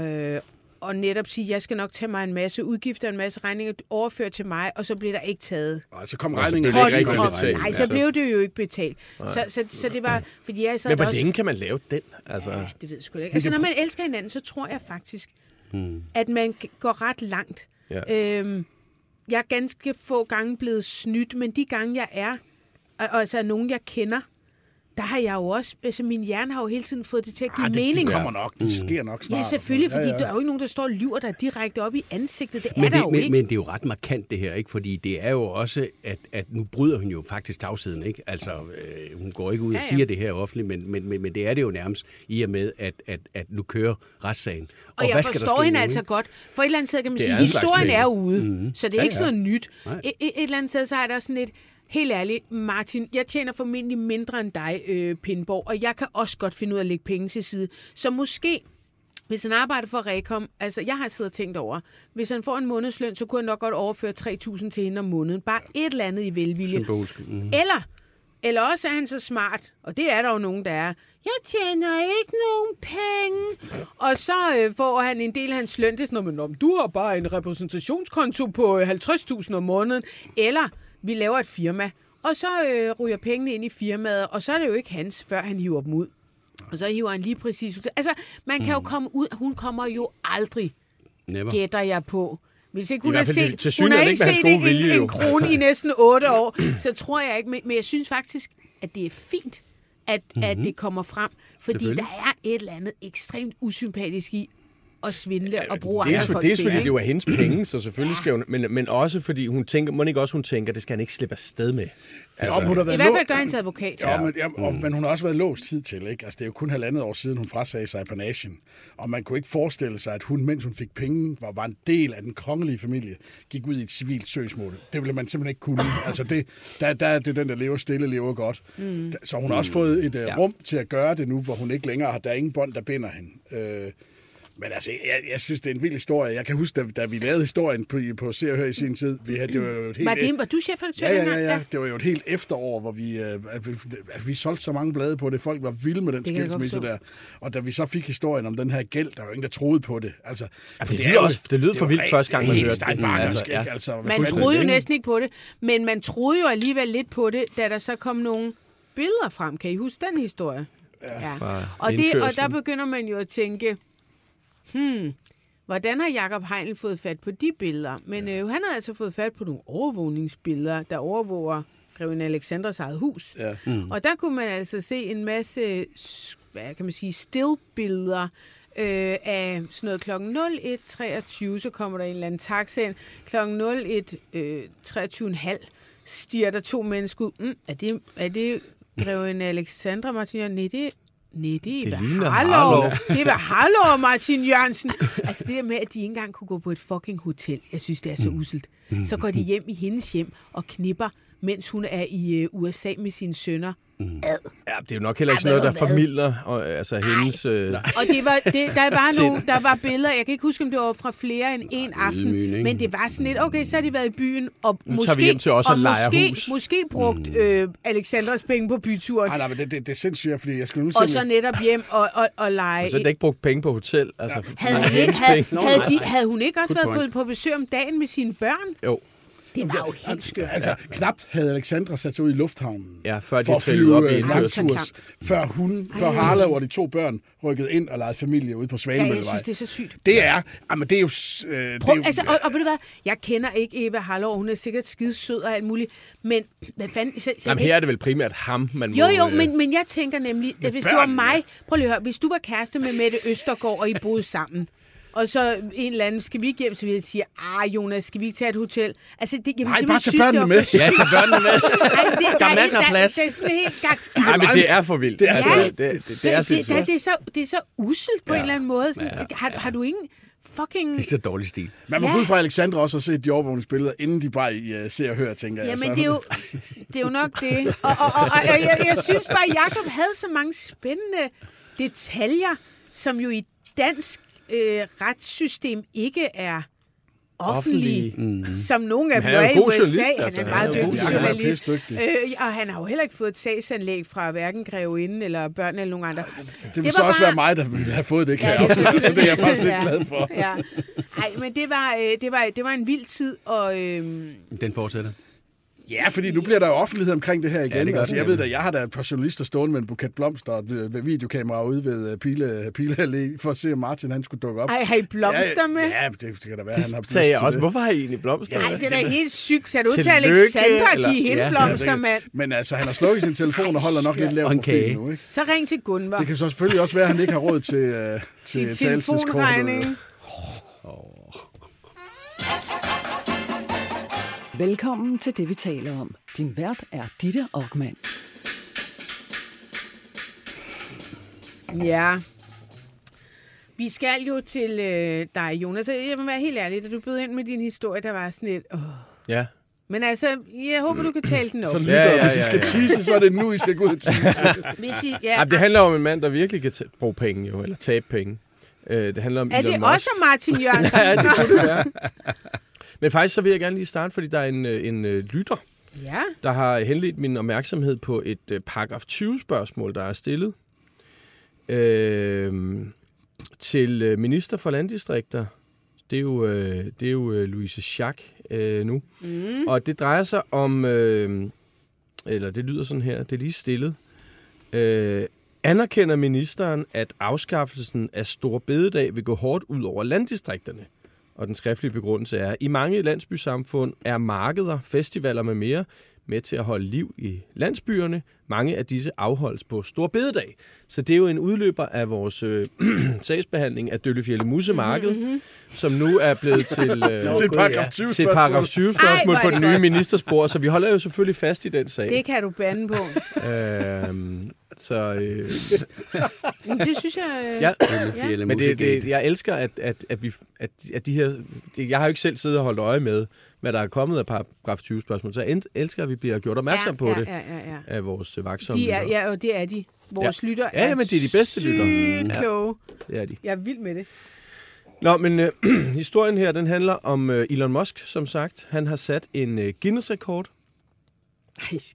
S2: øh, og netop sige, jeg skal nok tage mig en masse udgifter, en masse regninger, overføre til mig, og så bliver der ikke taget
S5: Og så kom regningen.
S3: ikke rigtig betalt.
S2: Nej, så
S3: Altså.
S2: blev det jo ikke betalt. Så, så, så det var, fordi jeg sad
S4: Men hvor
S2: også...
S4: længe kan man lave den? Altså,
S2: Ja, det ved jeg sgu ikke. Altså, når man elsker hinanden, så tror jeg faktisk,
S3: Hmm.
S2: at man går ret langt.
S4: Ja.
S2: Øhm, jeg er ganske få gange blevet snydt, men de gange, jeg er, og, og altså er nogen, jeg kender, der har jeg jo også, altså min hjerne har jo hele tiden fået det til at give
S5: Ah, det,
S2: mening.
S5: det kommer nok. Det sker nok snart.
S2: Ja, selvfølgelig, fordi
S5: Ja, ja.
S2: der er jo ikke nogen, der står og lyver dig direkte op i ansigtet. Det er
S3: Men
S2: der
S3: det,
S2: jo
S3: men,
S2: ikke.
S3: men det er jo ret markant det her, ikke? Fordi det er jo også, at, at nu bryder hun jo faktisk tavsheden, ikke? Altså, øh, hun går ikke ud og
S2: Ja, ja.
S3: siger det her offentligt, men, men, men, men det er det jo nærmest i og med, at, at, at nu kører retssagen.
S2: Og jeg
S3: hvad skal der
S2: forstår
S3: ske
S2: hende
S3: nu,
S2: altså
S3: ikke?
S2: godt. For et eller andet sted kan man
S4: Det
S2: sige,
S4: er
S2: at historien er ude. Mm-hmm. Så det er
S3: Ja,
S2: ikke
S3: ja.
S2: sådan noget nyt.
S3: Nej.
S2: Et, et, et eller andet sted, så er der sådan lidt, helt ærligt, Martin, jeg tjener formentlig mindre end dig, øh, Pindborg, og jeg kan også godt finde ud af at lægge penge til side. Så måske, hvis han arbejder for Rekom, altså jeg har siddet og tænkt over, hvis han får en månedsløn, så kunne han nok godt overføre 3.000 til hende om måneden. Bare et eller andet i velvilje.
S3: Symbolsk. Mm.
S2: Eller, eller også er han så smart, og det er der jo nogen, der er. Jeg tjener ikke nogen penge. Og så øh, får han en del af hans løn. Det er sådan noget, med, "Nå, men du har bare en repræsentationskonto på øh, 50.000 om måneden. Eller vi laver et firma, og så øh, ryger pengene ind i firmaet, og så er det jo ikke hans, før han hiver dem ud. Og så hiver han lige præcis ud. Altså, man kan jo
S3: Mm.
S2: komme ud. Hun kommer jo aldrig
S3: Never.
S2: gætter jeg på. Hvis ikke hun har set,
S4: til
S2: hun har ikke set en,
S4: vilje,
S2: en,
S4: jo.
S2: en krone i næsten otte år, så tror jeg ikke. Men, men jeg synes faktisk, at det er fint, at, mm-hmm. at det kommer frem. Fordi der er et eller andet ekstremt usympatisk i at svindle ja, og bruge andre
S4: for,
S2: folk
S4: dels fordi det jo er hendes penge, så selvfølgelig skal hun... Men, men også fordi hun tænker... Må ikke også hun tænker, det skal han ikke slippe afsted med.
S5: Altså, ja, hun har
S2: I
S5: været
S2: hvert
S5: lå-
S2: fald gør hendes advokat.
S5: Ja, men, ja, og, men hun har også været låst tid til, ikke? Altså, det er jo kun halvandet år siden, hun frasagde sig panagen. Og man kunne ikke forestille sig, at hun, mens hun fik penge, var, var en del af den kongelige familie, gik ud i et civilt søgsmål. Det ville man simpelthen ikke kunne. Altså, det, der, der er det den, der lever stille, lever godt. Mm. Så hun har også fået et uh, rum til at gøre det nu, hvor hun ikke længere har, der er ingen bånd, der binder hende. Øh, Men altså, jeg, jeg synes, det er en vild historie. Jeg kan huske, da, da vi lavede historien på, på Se og Hør i sin tid, vi havde, det var jo et helt...
S2: Var, det, var du chefredaktør
S5: Ja, ja, ja, ja. Det var jo et helt efterår, hvor vi, øh, at vi, at vi solgte så mange blade på det. Folk var vilde med den
S2: Det
S5: skilsmisse der. Og da vi så fik historien om den her gæld, der var jo ingen, der troede på det. Altså,
S4: Ja,
S5: for
S4: det
S5: er
S4: lyder også- det lyder
S5: er
S4: for vildt første gang,
S5: det er
S4: man hørte det.
S5: steinbarkersk,
S4: Altså, ja.
S5: Altså,
S2: Man troede jo næsten ikke på det, men man troede jo alligevel lidt på det, da der så kom nogle billeder frem. Kan I huske den historie? Ja.
S4: Fra
S2: Og, det, og der begynder man jo at tænke, hmm, hvordan har Jakob Heinl fået fat på de billeder? Men øh, han har altså fået fat på nogle overvågningsbilleder, der overvåger Greven Alexandras eget hus.
S5: Ja.
S2: Mm. Og der kunne man altså se en masse, hvad kan man sige, stillbilleder øh, af sådan noget klokken 01.23, så kommer der en eller anden taxa ind. Klokken 01.23.30 stiger der to mennesker ud. Mm, er, det, er det Greven Alexandra Martin? Nej, det, nej, det er
S4: Det.
S2: Harlov. Det var Harlov, Martin Jørgensen. Altså det der med, at de ikke engang kunne gå på et fucking hotel. Jeg synes, det er så uselt. Så går de hjem i hendes hjem og knipper, mens hun er i øh, USA med sine sønner. Ad.
S4: Ja, det er jo nok heller ikke
S2: Ej,
S4: sådan noget, der formidler og, altså, hendes... Øh,
S2: Og det var, det, der, var nogle, der var billeder, jeg kan ikke huske, om det var fra flere end en aften,
S3: ydmygende,
S2: men det var sådan lidt, okay, så har de været i byen, og
S4: Nu
S2: måske,
S4: tager vi hjem til os og leger
S2: måske,
S4: hus.
S2: måske brugt øh, Alexandras penge på byturen,
S5: Nej, nej, men det, det, det er sindssygt, fordi jeg skulle nu
S2: og så netop hjem og, og, og lege.
S4: så er det ikke brugt penge på hotel. Altså,
S2: Havde,
S4: nej,
S2: hun havde, havde, de, havde hun ikke også
S3: Good
S2: været
S3: point.
S2: på, på besøg om dagen med sine børn?
S4: Jo,
S2: Det var jo helt skørt.
S5: Altså, knapt havde Alexandra sat sig ud i lufthavnen.
S4: ja, før
S5: for
S4: de
S5: at
S4: trillede op i
S5: øh,
S4: indkørslen.
S5: langturs, før hun, før Harlev og de to børn rykkede ind og legede familie ude på
S2: Ja, jeg
S5: Svanemøllevej.
S2: synes, det er så sygt.
S5: Det er, jamen det er jo... Øh, det
S2: Prøv,
S5: er jo
S2: altså, og, og ved du hvad, jeg kender ikke Eva Harlov, hun er sikkert skide sød og alt muligt, men hvad fanden... Så, så
S4: Jamen, her er det vel primært ham, man
S2: Jo,
S4: må...
S2: jo,
S4: øh,
S2: men, men jeg tænker nemlig, at hvis det var mig... Prøv lige at høre, hvis du var kæreste med Mette Østergaard, og I boede sammen, og så en eller anden, skal vi ikke hjem, så vil jeg sige, ah Jonas, skal vi ikke tage et hotel? Altså, det, jeg
S5: Nej,
S2: simpelthen
S5: bare tag
S2: synes, det
S5: børnene med.
S4: Ja, tag børnene med.
S2: Ej, det,
S4: Der er masser af plads.
S2: Det er sådan helt gak,
S4: Nej, men det er for vildt.
S5: Det er
S4: altså, det, det, det,
S2: det,
S4: er
S2: det, det, det, er så, det er så uselt på
S4: Ja.
S2: en eller anden måde. Sådan,
S4: Ja.
S2: har, har du ingen fucking...
S4: Det er så dårlig stil.
S5: Man må
S2: Ja.
S5: ud fra, at Alexandra også har set de overvågningsbilleder, inden de bare uh, ser og hører, tænker jeg.
S2: Jamen,
S5: Så-
S2: det er, jo, det er jo nok det. Og, og, og, og jeg, jeg synes bare, at Jacob havde så mange spændende detaljer, som jo i dansk øh, retssystem ikke er offentlige,
S4: Offentlige.
S2: mm. som nogle af dem
S4: er
S2: i USA.
S4: journalist,
S2: Han
S4: altså.
S2: er
S4: Han
S2: meget dygtig journalist. Øh, og han har jo heller ikke fået et sagsanlæg fra hverken grevinden eller børn eller nogen andre.
S5: Det vil
S2: Det
S5: så
S2: var
S5: også
S2: bare-
S5: være mig, der ville have fået det, kan
S2: Ja,
S5: jeg også.
S2: er
S5: Så det er jeg faktisk lidt glad for.
S2: Ja. Ej, men det var, øh, det, var, det var en vild tid, og... Øh,
S3: Den fortsætter.
S5: Ja, fordi nu bliver der jo offentlighed omkring det her igen.
S3: det gør
S5: altså,
S3: det
S5: jeg ved da, jeg har da et par journalister stående med en buket blomster og et videokamera ude ved øh, Pile, Pile Allé, for at se, om Martin han skulle dukke op.
S2: ej, har I blomster
S5: ja,
S2: med?
S5: Ja, det, det kan da være, han har
S4: Det sagde jeg også.
S5: det.
S4: Hvorfor har I egentlig blomster?
S2: Ej,
S4: med?
S2: det er da helt sygt. Ser du ud til Alexander at give hende
S3: Ja,
S2: blomster,
S5: det-
S2: mand?
S5: Men altså, han har slukket sin telefon og holder nok lidt lavt
S3: en
S5: profil nu, ikke?
S2: Så ring til Gunvar.
S5: Det kan så selvfølgelig også være, at han ikke har råd til, øh, til
S2: Til telefonregning.
S1: Velkommen til det, vi taler om. Din vært er Ditte Aukmann.
S2: Ja. Vi skal jo til øh, dig, Jonas. Jeg må være helt ærlig, da du bød ind med din historie, der var sådan et... Åh.
S4: Ja.
S2: Men altså, jeg håber, du kan tale den op.
S5: Så lytter,
S4: Ja, ja,
S5: hvis I
S4: ja,
S5: skal
S4: ja.
S5: tisse, så er det nu, I skal gå ud og tisse.
S2: Hvis I, ja,
S4: Ej, det handler om en mand, der virkelig kan bruge penge, jo, eller tabe penge. Øh, det handler om
S2: er
S4: Elon
S2: det
S4: Musk.
S2: også Martin Jørgensen?
S4: Ja, det kunne det være. Men faktisk så vil jeg gerne lige starte, fordi der er en, øh, en øh, lytter,
S2: ja.
S4: der har henledt min opmærksomhed på et øh, paragraf 20-spørgsmål, der er stillet øh, til øh, minister for landdistrikter. Det er jo, øh, det er jo øh, Louise Schack øh, nu.
S2: Mm.
S4: Og det drejer sig om, øh, eller det lyder sådan her, det er lige stillet. Øh, anerkender ministeren, at afskaffelsen af Stor Bededag vil gå hårdt ud over landdistrikterne? Og den skriftlige begrundelse er, i mange landsbysamfund er markeder, festivaler med mere med til at holde liv i landsbyerne. Mange af disse afholdes på Stor Bededag. Så det er jo en udløber af vores øh, sagsbehandling af Døllefjælde Musse Marked, mm-hmm. som nu er blevet til, øh,
S5: Til paragraf 20
S4: til paragraf 20 spørgsmål
S2: Ej,
S4: på den nye ministerspor, så vi holder jo selvfølgelig fast i den sag.
S2: Det kan du bande på.
S4: Øhm, så, øh,
S2: Men det synes jeg... Øh...
S4: ja.
S3: Fjelle
S4: Men det, det, jeg elsker, at, at, at, vi, at, at de her... Det, jeg har jo ikke selv siddet og holdt øje med, hvad der er kommet af paragraf 20 spørgsmål, så elsker, at vi bliver gjort opmærksom
S2: ja,
S4: på
S2: ja,
S4: det
S2: Ja, ja, ja.
S4: af vores vagtsomme
S2: De er, ja, og det er de. Vores ja. lytter
S4: Ja,
S2: er
S4: men det er de bedste lyttere.
S2: sygt
S4: Ja.
S2: kloge.
S4: Det er de.
S2: Jeg er vild med det.
S4: Nå, men øh, historien her, den handler om øh, Elon Musk, som sagt. Han har sat en øh, Guinness-rekord.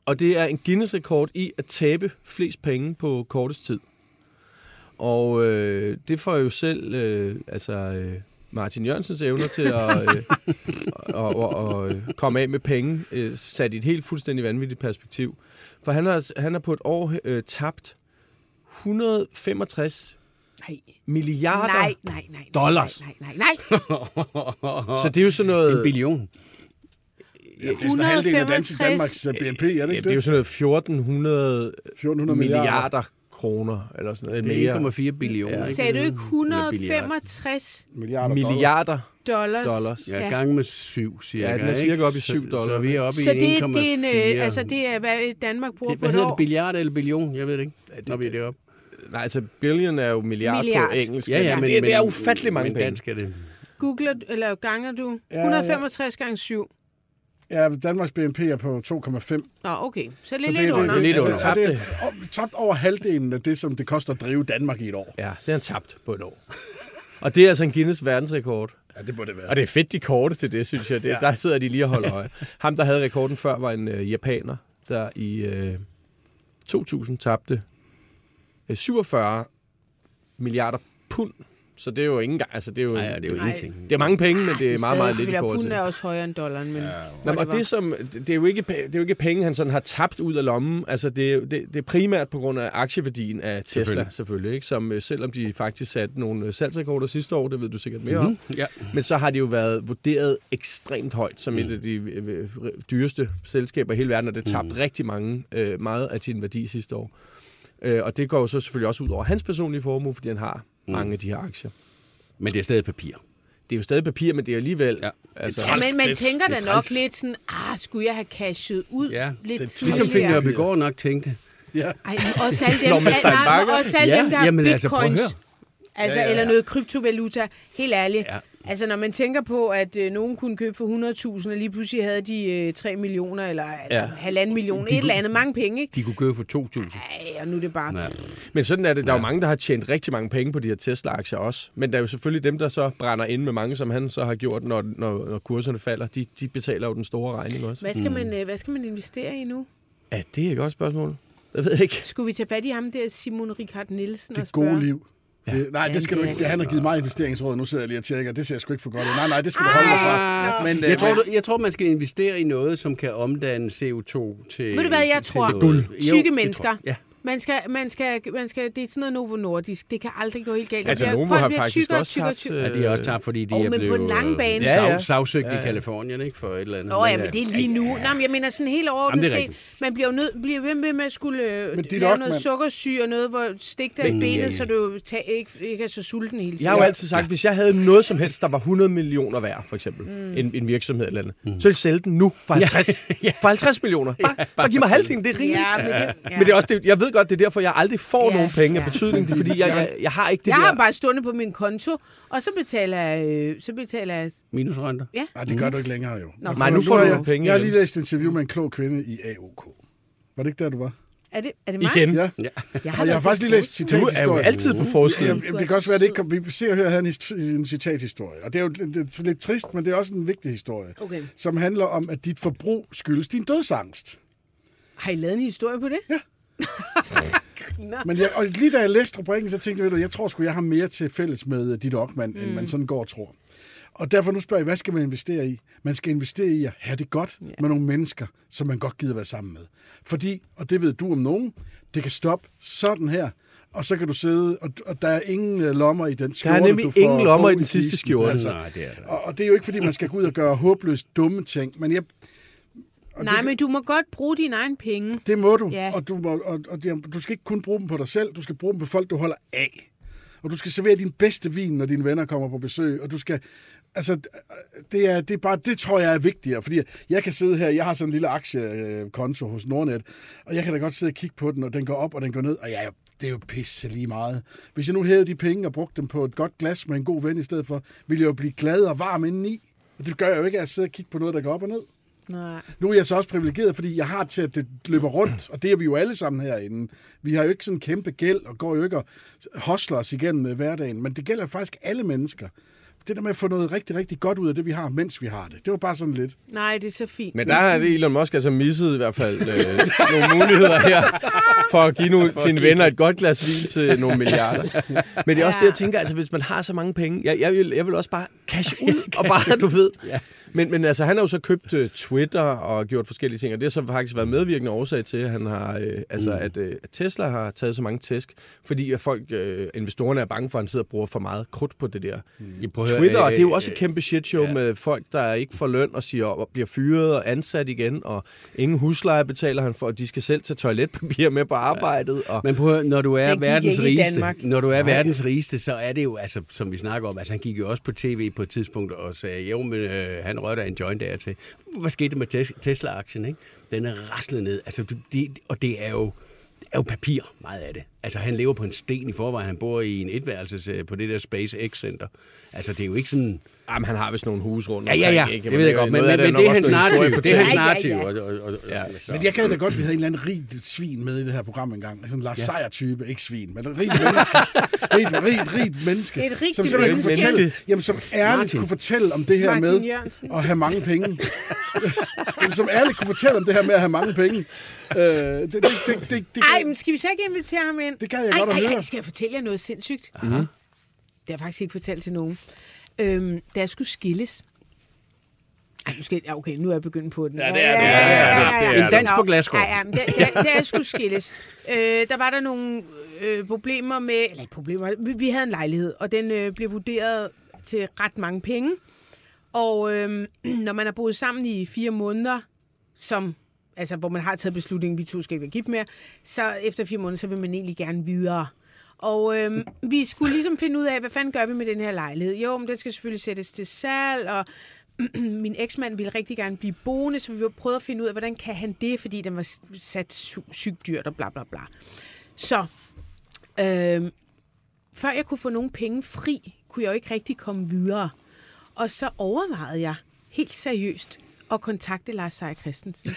S4: Og det er en Guinness-rekord i at tabe flest penge på kortest tid. Og øh, det får jo selv øh, altså, øh, Martin Jørgensens evner til at øh, og, og, og, øh, komme af med penge øh, sat i et helt fuldstændig vanvittigt perspektiv. For han har, han har på et år øh, tabt 165
S2: Nej.
S4: milliarder.
S2: Nej, nej, nej.
S4: dollars.
S2: Nej, nej, nej. nej.
S4: Så det er jo sådan noget...
S3: En billion.
S5: Ja, det er sådan halvdelen af dansk
S2: 165
S5: Danmarks øh, BNP, er det
S4: Ja,
S5: ikke
S4: det er jo
S5: det?
S4: sådan noget 1400
S5: 1400
S4: milliarder,
S5: milliarder.
S4: Kroner, eller sådan noget.
S3: Det er
S4: Mere.
S3: 1,4 billioner. ikke?
S2: Sagde du ikke
S3: Eller billiard.
S2: 165
S5: Milliarder.
S4: Milliarder
S2: dollars?
S4: dollars.
S3: Ja, gange med 7 cirka.
S4: Ja, den er cirka oppe i
S3: Så-
S4: syv dollar.
S3: Så vi er oppe
S2: Så
S3: i
S2: det,
S3: 1,4.
S2: det er en, øh, altså det er, hvad Danmark bruger
S3: Det-
S2: på
S3: Hvad
S2: et
S3: hedder
S2: år.
S3: det? Billiard eller billion? Jeg ved det ikke.
S4: det-
S3: Når vi er deroppe.
S4: Nej, altså billion er jo milliard,
S2: Milliard.
S4: på engelsk.
S3: Ja, ja, men,
S4: det,
S3: men,
S4: det er ufattelig mange
S3: men
S4: penge.
S3: dansk er det.
S2: Googler, eller ganger du?
S5: Ja,
S2: 165 gange 7.
S5: Ja, Danmarks BNP er på 2,5.
S2: Nå, okay. Så det er
S5: Så
S2: lidt under.
S4: det er lidt under.
S5: Og det er tabt over halvdelen af det, som det koster at drive Danmark i et år.
S4: Ja, det han tabt på et år. Og det er altså en Guinness verdensrekord.
S5: Ja, det må det være.
S4: Og det er fedt, de korte til det, synes jeg. Det, ja. Der sidder de lige og holder øje. Ham, der havde rekorden før, var en øh, japaner, der i øh, 2000 tabte øh, 47 milliarder pund. Så det er jo ikke engang... Altså, det er jo,
S3: Nej, ja, det er jo ingenting.
S4: det er mange penge, men det er meget, meget lidt i forhold til.
S2: Pund er også højere end dollaren, men... Ja,
S4: Nå, men og det, som, det, er jo ikke, det er jo ikke penge, han sådan har tabt ud af lommen. Altså, det, er, det, det er primært på grund af aktieværdien af Tesla, selvfølgelig,
S3: Selvfølgelig.
S4: ikke? Som, øh, selvom de faktisk satte nogle øh, salgsrekorder sidste år, det ved du sikkert mere mm-hmm. om,
S3: Mhm. Ja.
S4: men så har de jo været vurderet ekstremt højt som mm. et af de øh, dyreste selskaber i hele verden, og det tabt mm. rigtig mange, øh, meget af sin værdi sidste år. Øh, og det går jo så selvfølgelig også ud over hans personlige formue, fordi han har mm. mange af de her aktier.
S3: Men det er stadig papir.
S4: Det er jo stadig papir, men det er alligevel...
S3: Ja.
S4: Altså,
S2: Ja, men man tænker da nok lidt sådan, ah, skulle jeg have cashet ud
S3: Ja,
S2: lidt
S5: det er
S3: Ligesom Finn
S2: tidligere?
S3: Nørbegaard nok tænkte.
S5: Ja.
S2: Ej, også alle dem,
S4: Nå,
S2: nej, også alle
S3: Ja,
S2: dem, der har
S3: jamen, altså,
S2: bitcoins.
S3: høre.
S2: Altså,
S5: Ja, ja, ja.
S2: eller noget kryptovaluta. Helt ærligt.
S3: Ja.
S2: Altså, når man tænker på, at øh, nogen kunne købe for 100.000, og lige pludselig havde de øh, 3 millioner, eller ja.
S4: Ja.
S2: halvanden million,
S3: De
S2: et eller andet, mange penge, ikke?
S3: De kunne købe for 2.000.
S2: Ej, og nu er det bare...
S3: Ja.
S4: Men sådan er det. Der er jo mange, der har tjent rigtig mange penge på de her Tesla-aktier også. Men der er jo selvfølgelig dem, der så brænder ind med mange, som han så har gjort, når, når, når kurserne falder. De, de betaler jo den store regning også.
S2: Hvad skal, man, øh, hvad skal man investere i nu?
S4: Ja, det er et godt spørgsmål. Jeg ved ikke.
S2: Skulle vi tage fat i ham der, Simon Richard Nielsen, og
S5: Det
S2: spørge?
S5: gode liv. Ja. Det, nej, det skal
S2: Ja,
S5: du
S2: det
S5: ikke. Han har givet mig investeringsråd, nu sidder jeg lige og tjekker. Det ser sgu ikke for godt ud. Nej, nej, det skal du holde dig fra. Men, øh,
S3: Jeg tror, du, jeg tror, man skal investere i noget, som kan omdanne CO2 til
S2: Ved du hvad, jeg
S3: til
S2: tror?
S3: noget.
S2: Guld. Tykke
S3: det tror
S2: mennesker.
S3: jeg. Ja.
S2: Man skal, man skal, man skal, det er sådan noget Novo Nordisk. Det kan aldrig gå helt galt.
S4: Altså,
S2: Der
S4: Novo har faktisk
S2: tykkere og
S4: også
S2: tykkere tykkere.
S3: Ja, de er også tabt, fordi de
S2: Åh,
S3: er
S2: men på
S3: blevet
S2: den lange bane.
S4: Ja, ja.
S3: sav, sagsøgt
S4: Ja, ja.
S3: i Kalifornien, ikke? For et eller andet.
S2: Nå ja, men
S3: øh,
S2: det er lige nu. Nej, men jeg mener sådan helt overordnet
S3: Jamen, det er
S2: set.
S3: rigtigt.
S2: Man bliver jo nødt, bliver ved med, med at skulle øh,
S5: Men
S2: lave
S5: Ockmann-
S2: noget sukkersyge og noget, hvor stik dig i benet, så du ta- ikke, ikke er så sulten hele tiden.
S4: Jeg har jo altid sagt, hvis jeg havde noget som helst, der var 100 millioner værd, for eksempel, mm. en, en virksomhed eller andet, mm. så ville jeg sælge den nu for 50,
S3: Ja.
S4: for 50 millioner. Bare, ja, bare giv mig halvdelen, det er rigeligt.
S2: Ja, men det, ja.
S4: Men det er også det, jeg ved godt, det er derfor, jeg aldrig får
S2: Ja,
S4: nogen penge af
S2: ja.
S4: betydning. Det er fordi, jeg, jeg, jeg har ikke det
S2: jeg
S4: der...
S2: har bare stående på min konto, og så betaler jeg, øh, så betaler jeg
S3: Minusrenter.
S5: Nej, det gør du ikke længere jo.
S2: Nå.
S4: Nej, nu får
S5: har
S4: du
S5: jeg,
S4: penge
S5: Jeg har lige læst et interview med en klog kvinde i AOK. Var det ikke der, du var?
S2: Er det, er det mig?
S4: Igen.
S5: Ja.
S3: Ja.
S2: Jeg
S5: Og jeg har faktisk lige læst
S2: kort.
S4: Du er jo
S5: citathistorien.
S4: altid på forsiden.
S5: Jamen, det kan også være, at det ikke kom. Vi ser og hører her en, en citathistorie. Og det er jo lidt, det er lidt trist, men det er også en vigtig historie.
S2: Okay.
S5: Som handler om, at dit forbrug skyldes din dødsangst.
S2: Har I lavet en historie på det? Ja.
S5: Men jeg, og lige da jeg læste rubrikken, så tænkte jeg, ved du, jeg tror sgu, jeg har mere til fælles med øh, dit Ockmann, mm. end man sådan går og tror. Og derfor nu spørger jeg, hvad skal man investere i? Man skal investere i at have det godt yeah. med nogle mennesker, som man godt gider være sammen med. Fordi, og det ved du om nogen, det kan stoppe sådan her, og så kan du sidde, og, og der er ingen øh, lommer i den skjorte,
S4: Der er nemlig
S5: du får
S4: ingen lommer i den sidste skjorte.
S3: Nej, det er det.
S5: Og, og det er jo ikke, fordi man skal gå ud og gøre håbløst dumme ting, men jeg, og
S2: Nej,
S5: det,
S2: men du må godt bruge dine egne penge.
S5: det må du,
S2: Ja.
S5: og, du må, og, og du skal ikke kun bruge dem på dig selv, du skal bruge dem på folk, du holder af. Og du skal servere din bedste vin, når dine venner kommer på besøg, og du skal... Altså, det er, det er bare, det tror jeg er vigtigere, fordi jeg kan sidde her, jeg har sådan en lille aktiekonto hos Nordnet, og jeg kan da godt sidde og kigge på den, og den går op, og den går ned, og jeg er det er jo pisse lige meget. Hvis jeg nu havde de penge og brugte dem på et godt glas med en god ven i stedet for, ville jeg jo blive glad og varm indeni. Og det gør jeg jo ikke, at jeg sidder og kigger på noget, der går op og ned.
S2: Nej.
S5: Nu er jeg så også privilegeret, fordi jeg har til, at det løber rundt, og det er vi jo alle sammen herinde. Vi har jo ikke sådan en kæmpe gæld, og går jo ikke og hostler os igennem med hverdagen, men det gælder faktisk alle mennesker det der med at få noget rigtig, rigtig godt ud af det, vi har, mens vi har det. Det var bare sådan lidt.
S2: Nej, det er så fint.
S4: Men der har Elon Musk altså misset i hvert fald øh, nogle muligheder her for at give nogle, sine venner et godt glas vin til nogle milliarder. Men det er også det, jeg tænker, altså hvis man har så mange penge, jeg, jeg, vil, jeg vil også bare cash ud og bare, du ved. Men, men altså, han har jo så købt uh, Twitter og gjort forskellige ting, og det har så faktisk været medvirkende årsag til, at han har, øh, altså, mm. at, øh, at Tesla har taget så mange tæsk, fordi at folk, øh, investorerne er bange for, at han sidder og bruger for meget krudt på det der.
S3: Jeg prøver
S4: Twitter, og det er jo også et kæmpe shit show
S3: ja.
S4: med folk, der ikke får løn og siger og bliver fyret og ansat igen, og ingen husleje betaler han for, og de skal selv tage toiletpapir med på arbejdet. Og,
S3: Men prøv, når du er verdens rigeste, når du er verdens rigeste, så er det jo, altså, som vi snakker om, altså han gik jo også på tv på et tidspunkt og sagde, jo, men øh, han rører en joint der til. Hvad skete der med Tes- Tesla-aktien, ikke? Den er raslet ned. Altså, det, og det er jo, er jo papir, meget af det. Altså, han lever på en sten i forvejen. Han bor i en etværelses øh, på det der SpaceX-center. Altså, det er jo ikke sådan
S4: jamen, han har vist nogle hus rundt
S3: Ja, ja, ja,
S4: ikke?
S3: det ved jeg godt, men, men, men det er hans narrativ. Det er hans
S2: Ja, ja,
S3: narrativ.
S2: ja.
S3: Og, og, og, ja. så.
S5: Men jeg gad da godt, at vi havde en eller anden rig svin med i det her program engang. Sådan en Lars Seier-type, ikke svin, men en rig menneske. rigt, rigt, rigt menneske.
S2: Et rigtigt
S5: som simpelthen
S2: menneske.
S5: Kunne fortælle, jamen, som ærligt
S3: Martin.
S5: kunne fortælle om det her
S2: Martin
S5: med
S2: Jørgensen.
S5: at have mange penge. jamen, som ærligt kunne fortælle om det her med at have mange penge. Øh, det, det, det, det, det,
S2: Ej, men skal vi så ikke invitere ham ind?
S5: Det gad jeg
S2: ej,
S5: godt at
S2: ej,
S5: høre.
S2: Ej, skal jeg fortælle jer noget sindssygt? Mm-hmm. Det har jeg faktisk ikke fortalt til nogen. Øhm, da jeg skulle skilles... Ej, nu skal, ja, okay, nu er jeg begyndt på den.
S5: Ja, det er det. Ja, ja, ja, er
S3: En dans på glasskår.
S2: Ja, ja, men da, da, da jeg skulle skilles, øh, der var der nogle øh, problemer med... Eller problemer, vi, vi havde en lejlighed, og den øh, blev vurderet til ret mange penge. Og øh, når man har boet sammen i fire måneder, som, altså, hvor man har taget beslutningen, vi to skal ikke være gift mere, så efter fire måneder, så vil man egentlig gerne videre. Og øh, vi skulle ligesom finde ud af, hvad fanden gør vi med den her lejlighed? Jo, men den skal selvfølgelig sættes til salg, og min eksmand ville rigtig gerne blive boende, så vi prøvede at finde ud af, hvordan kan han det, fordi den var sat sy- sygt dyrt og bla bla bla. Så øh, før jeg kunne få nogle penge fri, kunne jeg jo ikke rigtig komme videre. Og så overvejede jeg helt seriøst at kontakte Lars Seier Christensen.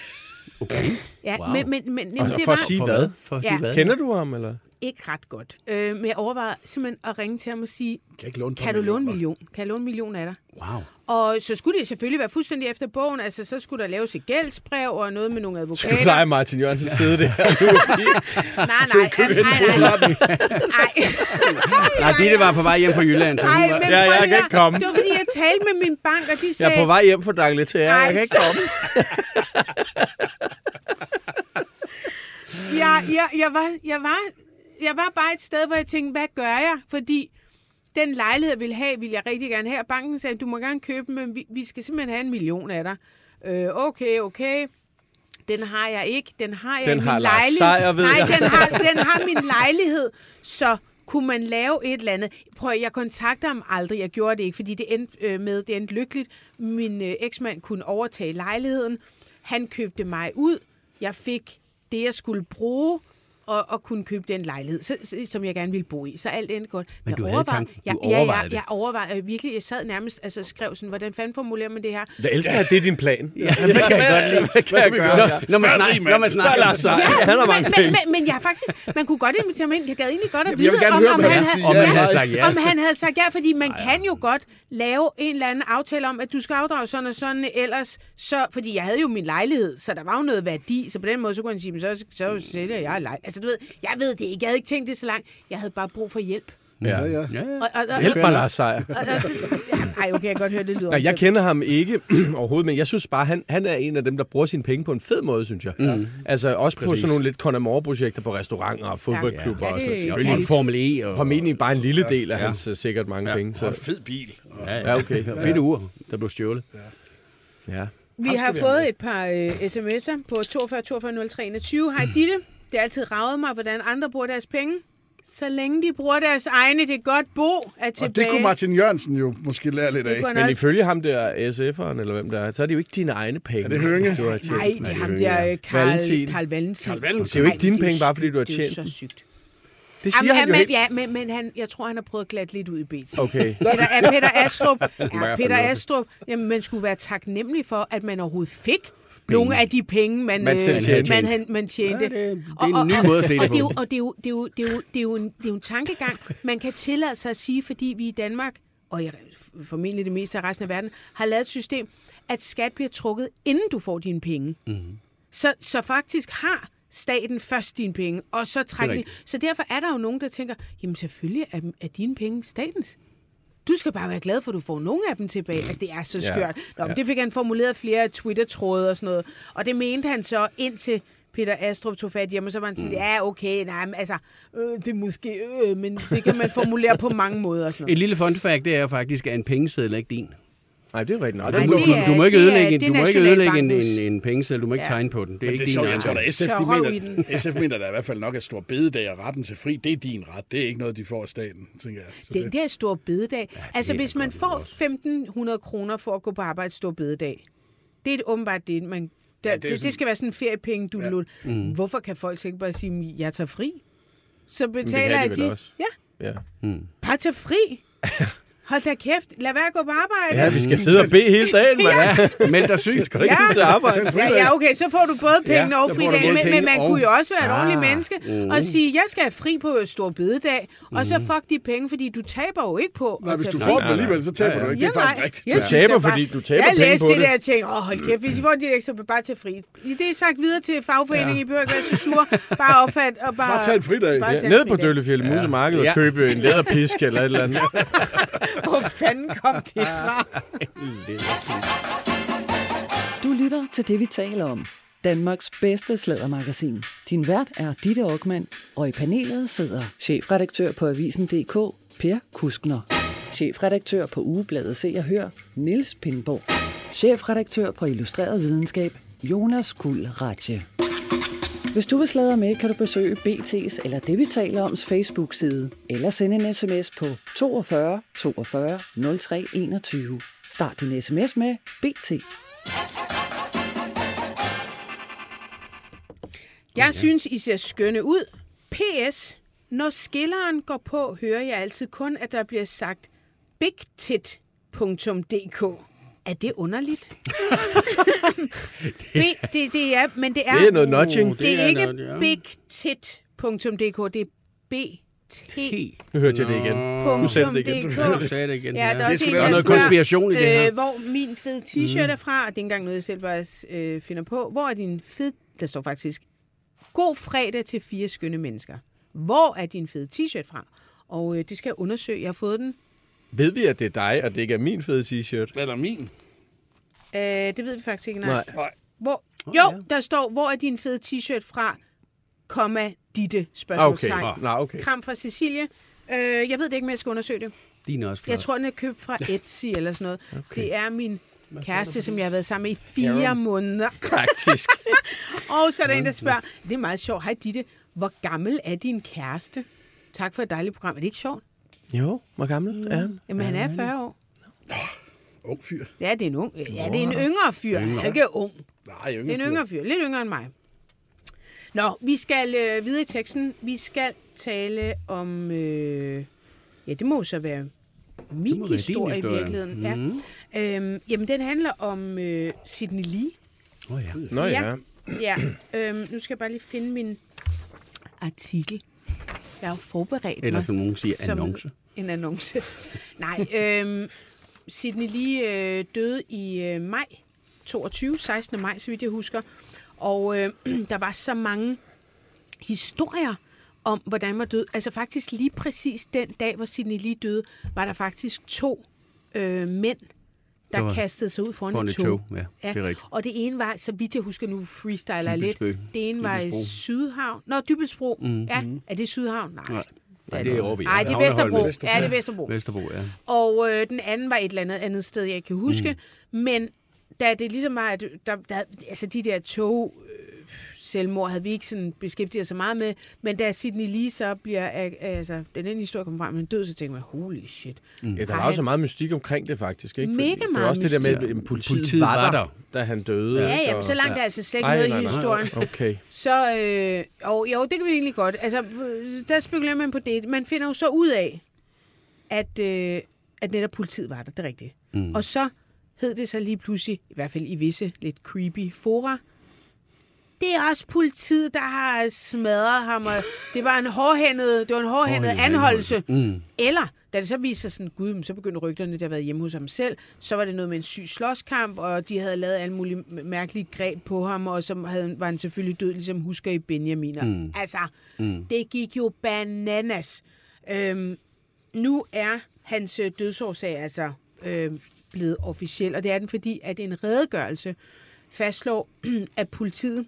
S3: Okay.
S2: Ja,
S3: Wow.
S2: men, men, men, men
S4: Og
S2: det
S4: for
S2: var
S4: at sige
S3: For
S4: hvad?
S3: For at
S2: Ja.
S3: sige hvad?
S4: Kender du ham, eller?
S2: Ikke ret godt. Øh, men jeg overvejede simpelthen at ringe til ham og sige,
S5: kan ikke låne
S2: kan du låne en million? Kan jeg låne en million af dig?
S3: Wow.
S2: Og så skulle det selvfølgelig være fuldstændig efter bogen. Altså, så skulle der laves et gældsbrev og noget med nogle
S4: Så
S2: advokater.
S4: plejer Martin Jørgensen at sidde der.
S2: Nej, nej, nej, nej, nej.
S3: Nej, Ditte var på vej hjem fra Jylland, så hun
S2: Ej,
S3: var...
S2: men
S4: Ja, jeg
S2: at
S4: kan ikke komme.
S2: Det var, fordi jeg talte med min bank, og de
S4: Jeg
S2: sagde...
S4: er på vej hjem fra Dangleterre.
S2: Ej,
S4: Jeg kan ikke komme.
S2: jeg, jeg, jeg, var, jeg, var, jeg var bare et sted, hvor jeg tænkte, hvad gør jeg? Fordi den lejlighed, jeg ville have, ville jeg rigtig gerne have. Og banken sagde, du må gerne købe den, men vi, vi skal simpelthen have en million af dig. Øh, okay, okay. Den har jeg ikke. Den har jeg
S4: Den
S2: i min
S4: har
S2: lejlighed.
S4: Seier, ved
S2: Nej,
S4: jeg.
S2: den har, den har min lejlighed. Så kunne man lave et eller andet. Prøv, jeg kontakter ham aldrig. Jeg gjorde det ikke, fordi det endte øh, med, det endte lykkeligt. Min øh, eksmand kunne overtage lejligheden. Han købte mig ud. Jeg fik det, jeg skulle bruge, og, og kunne købe den lejlighed, så, som jeg gerne ville bo i. Så alt endte godt.
S3: Men
S2: Jeg
S3: du havde tanken. Du
S2: jeg,
S3: overvejede
S2: ja,
S3: det.
S2: jeg, jeg overvejede virkelig. Jeg sad nærmest altså skrev sådan, hvordan fanden formulerer man det her?
S4: Jeg elsker, at det er din plan.
S3: Ja, det kan jeg godt lide.
S4: Hvad kan jeg gøre?
S3: Når, når man snakker, når man
S4: Hvad
S3: snakker
S4: Lars Seier? Han har mange
S2: men,
S4: penge.
S2: men, men, jeg faktisk, man kunne godt invitere ham ind. Jeg gad egentlig godt at vide, om, om, han havde,
S3: om
S2: ja,
S3: han havde sagt ja.
S2: om han havde sagt ja, fordi man kan jo godt lave en eller anden aftale om, at du skal afdrage sådan og sådan, ellers så, fordi jeg havde jo min lejlighed, så der var jo noget værdi, så på den måde, så kunne han sige, så, så sælger jeg lejlighed. Altså du ved, jeg ved det ikke, jeg havde ikke tænkt det så langt, jeg havde bare brug for hjælp.
S5: Ja, ja.
S3: Ja, ja.
S2: Og, og, og,
S4: Hjælp mig, Lars Seier.
S2: og, og, så, ja, ej, okay, jeg kan godt høre, det lyder
S4: Nej, jeg kender ham ikke overhovedet, men jeg synes bare, han, han er en af dem, der bruger sine penge på en fed måde, synes jeg. Mm. Altså også på
S3: Præcis.
S4: sådan nogle lidt Conamore-projekter på restauranter og fodboldklubber
S2: Ja,
S4: og
S2: det-
S4: sådan noget.
S2: ja,
S3: Og Formel E. Og,
S4: formentlig bare en lille del af
S3: Ja.
S4: hans øh, sikkert mange
S3: Ja.
S4: penge.
S5: Og
S4: Så,
S5: en fed bil. Og
S3: Ja,
S4: ja, okay.
S3: ja. Fedt ur, der blev stjålet.
S4: Ja.
S2: Vi har
S5: vi have
S2: fået et par øh, sms'er på 42 42 03 21. Hej Ditte, det har altid ravet mig, hvordan andre bruger deres penge. Så længe de bruger deres egne, det er godt bo, er tilbage.
S5: Og det kunne Martin Jørgensen jo måske lære lidt
S2: Det
S5: af.
S4: Men
S2: også.
S4: ifølge ham der SF'eren, eller hvem der er, så er det jo ikke dine egne penge.
S5: Er det Hønge?
S4: Du har tjent.
S2: Nej, det er ham der, Karl
S4: Valentin.
S2: Karl Valentin.
S5: Karl Valentin.
S4: Det er jo ikke dine
S2: det er
S4: penge, bare fordi du har
S2: Det er
S4: tjent
S2: jo
S4: dem.
S2: så sygt.
S4: Det siger
S2: Jamen,
S4: han jo
S2: men,
S4: helt...
S2: ja, men, men han, jeg tror, han har prøvet at glatte lidt ud i BT.
S4: Okay.
S2: Peter, er Peter Astrup, ja, Peter. Astrup, jamen, man skulle være taknemmelig for, at man overhovedet fik nogle af de penge, man,
S4: Man
S2: øh,
S4: tjente.
S2: man, man, tjente.
S3: Ja, det- det er en ny måde at se det
S2: og, og,
S3: på.
S2: er og det er jo, det er jo, det er jo, det er jo, en, det er jo en tankegang, man kan tillade sig at sige, fordi vi i Danmark og i, formentlig det meste af resten af verden, har lavet et system, at skat bliver trukket, inden du får dine penge. Mm. Så, så faktisk har staten først dine penge, og så trækker. Så derfor er der jo nogen, der tænker, jamen selvfølgelig er, er dine penge statens. Du skal bare være glad for, at du får nogle af dem tilbage. Altså, det er så skørt. Nå, ja. Det fik han formuleret flere Twitter-tråde og sådan noget. Og det mente han så indtil Peter Astrup tog fat hjemme, og så var han sådan, mm. ja, okay, nej, men altså, øh, det er måske, øh, men det kan man formulere på mange måder. Og sådan noget.
S3: Et lille fun fact, det er jo faktisk, at en pengeseddel er ikke din.
S4: Nej, det er rigtigt. Nej, det
S5: det
S4: er
S3: Du,
S2: er-
S3: du må ikke
S2: det er-
S3: ødelægge, en,
S2: det er
S3: du må ikke ødelægge en, en, en pengeseddel, du må ikke
S2: Ja.
S3: tegne på den. Det er
S5: Men
S3: ikke
S5: det er
S3: din
S5: sjovt, jeg tror SF, de mener, SF mener da i hvert fald nok, at stor bededag og retten til fri, det er din ret. Det er ikke noget, de får af staten, tænker jeg. Så
S2: Den der store bededag. Ja, altså,
S3: er
S2: hvis man får
S3: også.
S2: 1.500 kroner for at gå på arbejde stor bededag, det er et åbenbart det, man... Der,
S5: Ja, det
S2: det,
S5: er
S2: det,
S5: sådan-
S2: skal være sådan en feriepenge, du ja. mm. Hvorfor kan folk så ikke bare sige, jeg tager fri? Så betaler jeg
S4: vel
S2: de...
S4: også.
S2: Ja,
S4: Ja.
S2: bare tag fri. Hold da kæft. Lad være at gå på arbejde.
S4: ja, vi skal sidde og bede hele dagen, mand.
S3: Ja, meld dig syg.
S4: Skal ikke tid til arbejde?
S2: Ja, ja, okay, så får du både penge
S3: Ja,
S2: og
S3: så får
S2: fri
S3: du
S2: dag,
S3: både
S2: men, men man
S3: og-
S2: kunne jo også være et
S4: Ah.
S2: ordentligt menneske og sige, jeg skal have fri på stor bededag, og så fuck de penge, fordi du taber jo ikke på
S5: Nej, hvis
S2: tage
S5: du får dem alligevel, så taber du ikke. Det er faktisk rigtigt.
S2: Jeg
S4: Du taber, fordi du taber
S2: jeg
S4: penge
S2: læste
S4: på
S2: det
S4: det.
S2: der og tænkte, åh hold kæft, hvis I får de ekstra, bare til fri. Det er sagt videre til fagforeningen, ja. I behøver ikke være så sure. Bare opfat og bare...
S5: Bare tag en fridag.
S4: Ja, ned på
S2: fridag.
S4: Døllefjælde Musemarked og
S3: Ja.
S4: købe en læderpisk eller et eller andet.
S2: Hvor fanden kom det fra?
S1: Du lytter til det, vi taler om. Danmarks bedste slædermagasin. Din vært er Ditte Aukmann, og i panelet sidder chefredaktør på Avisen.dk, Per Kuskner. Chefredaktør på Ugebladet Se og Hør, Niels Pindborg. Chefredaktør på Illustreret Videnskab, Jonas Kuld Ratje. Hvis du vil sladre med, kan du besøge BT's eller det, vi taler oms Facebook-side, eller sende en sms på 42 42 03 21. Start din sms med BT.
S2: Jeg synes, I ser skønne ud. PS. Når skilleren går på, hører jeg altid kun, at der bliver sagt bigtit.dk. Er det underligt? B, det, det er, men det er,
S4: Det er noget nudging.
S2: det er
S3: Det er
S2: ikke
S3: noget, ja.
S2: bigtit.dk, det er BT.
S4: Nu hørte jeg det igen. Nu sagde du det igen.
S3: Du sagde det igen.
S2: Ja, der er
S5: Det
S2: også
S5: skulle også
S3: noget
S2: spørger,
S3: konspiration i det her.
S2: Øh, hvor min fede t-shirt er fra, og det er ikke engang noget, jeg selv bare øh, finder på. Hvor er din fed... Der står faktisk, god fredag til fire skønne mennesker. Hvor er din fede t-shirt fra? Og øh, det skal jeg undersøge. Jeg har fået den.
S4: Ved vi, at det er dig, og det ikke er min fede t-shirt?
S5: Eller min.
S2: Øh, det ved vi faktisk ikke. Nej.
S4: Nej.
S5: Nej.
S2: Hvor, jo, der står, hvor er din fede t-shirt fra? Komma, ditte,
S4: Okay.
S2: spørgsmålstegn.
S4: Nå, okay.
S2: Kram fra Cecilie. Øh, jeg ved det ikke, men jeg skal undersøge det.
S3: Din er også flot.
S2: Jeg tror, den er købt fra Etsy eller sådan noget. Okay. Det er min kæreste, som jeg har været sammen med i fire måneder.
S4: Praktisk.
S2: Og så er der en, der spørger, det er meget sjovt. Hej Ditte, hvor gammel er din kæreste? Tak for et dejligt program. Er det ikke sjovt?
S4: Jo, hvor gammel er han?
S2: Jamen, han er 40 år.
S5: Ung fyr.
S2: Ja, det er en, ung, ja, det er en yngre fyr. Han er ikke ung.
S5: Nej,
S2: Det
S5: yngre
S2: er en
S5: fyr.
S2: yngre fyr. Lidt yngre end mig. Nå, vi skal øh, videre i teksten. Vi skal tale om... Øh, ja, det må så være min
S3: må være din
S2: historie,
S3: historie.
S2: i virkeligheden.
S3: Mhm.
S2: Ja. Øhm, jamen, den handler om øh, Sidney Lee.
S3: Oh, ja.
S4: Nå ja.
S2: Ja, øhm, nu skal jeg bare lige finde min artikel. Jeg har jo forberedt
S3: Eller
S2: mig
S3: som nogen siger,
S2: som
S3: annonce.
S2: En annonce. Nej, øhm, Sidney Lee øh, døde i øh, maj 22, 16. maj, så vidt jeg husker. Og øh, der var så mange historier om, hvordan man døde. Altså faktisk lige præcis den dag, hvor Sidney Lee døde, var der faktisk to øh, mænd, der
S3: var
S2: kastede sig ud foran,
S3: Foran
S2: et tog.
S3: tog, ja, det er rigtigt.
S2: Og det ene var, så vidt jeg husker nu, freestyler lidt. Det ene var i
S3: Dybelsbro.
S2: Sydhavn. Nå, Dybelsbro. Mm-hmm. Ja, er det Sydhavn? Nej.
S3: Nej. Nej, det er over ved
S2: Nej, det er. Vesterbro. Ja, det er Vesterbro.
S3: Vesterbro, ja.
S2: Og øh, den anden var et eller andet andet sted, jeg ikke kan huske. Mm. Men da det ligesom var, at der, der, altså de der tog selvmord havde vi ikke sådan beskæftiget så meget med, men da Sidney Lee så bliver, altså den ene historie kommer frem, men død, så tænker man, holy shit. Mm.
S4: Ja, der var jo så meget mystik omkring det faktisk, ikke?
S2: Mega
S4: for, for
S2: meget
S4: også det der med, at politiet,
S3: Politiet
S4: var,
S3: var
S4: der,
S3: der.
S4: da han døde.
S2: Ja,
S4: ikke?
S2: ja, men
S4: Og-
S2: så langt er altså slet ikke
S4: Ej,
S2: noget
S4: nej,
S2: i
S4: nej.
S2: historien.
S4: Okay.
S2: Så, øh, og, jo, det kan vi egentlig godt. Altså, der spekulerer man på det. Man finder jo så ud af, at, øh, at netop politiet var der, det er rigtigt. Mm. Og så hed det så lige pludselig, i hvert fald i visse lidt creepy fora, det er også politiet, der har smadret ham, og det var en hårdhændet, det var en hårdhændet anholdelse.
S3: Mm.
S2: Eller, da det så viste sig sådan, gud, så begyndte rygterne, der havde været hjemme hos ham selv, så var det noget med en syg slåskamp, og de havde lavet alle mulige mærkelige greb på ham, og så havde, var han selvfølgelig død, ligesom husker i Benjaminer. Mm. Altså, mm. det gik jo bananas. Øhm, nu er hans øh, dødsårsag altså øh, blevet officiel, og det er den, fordi at en redegørelse fastslår, at politiet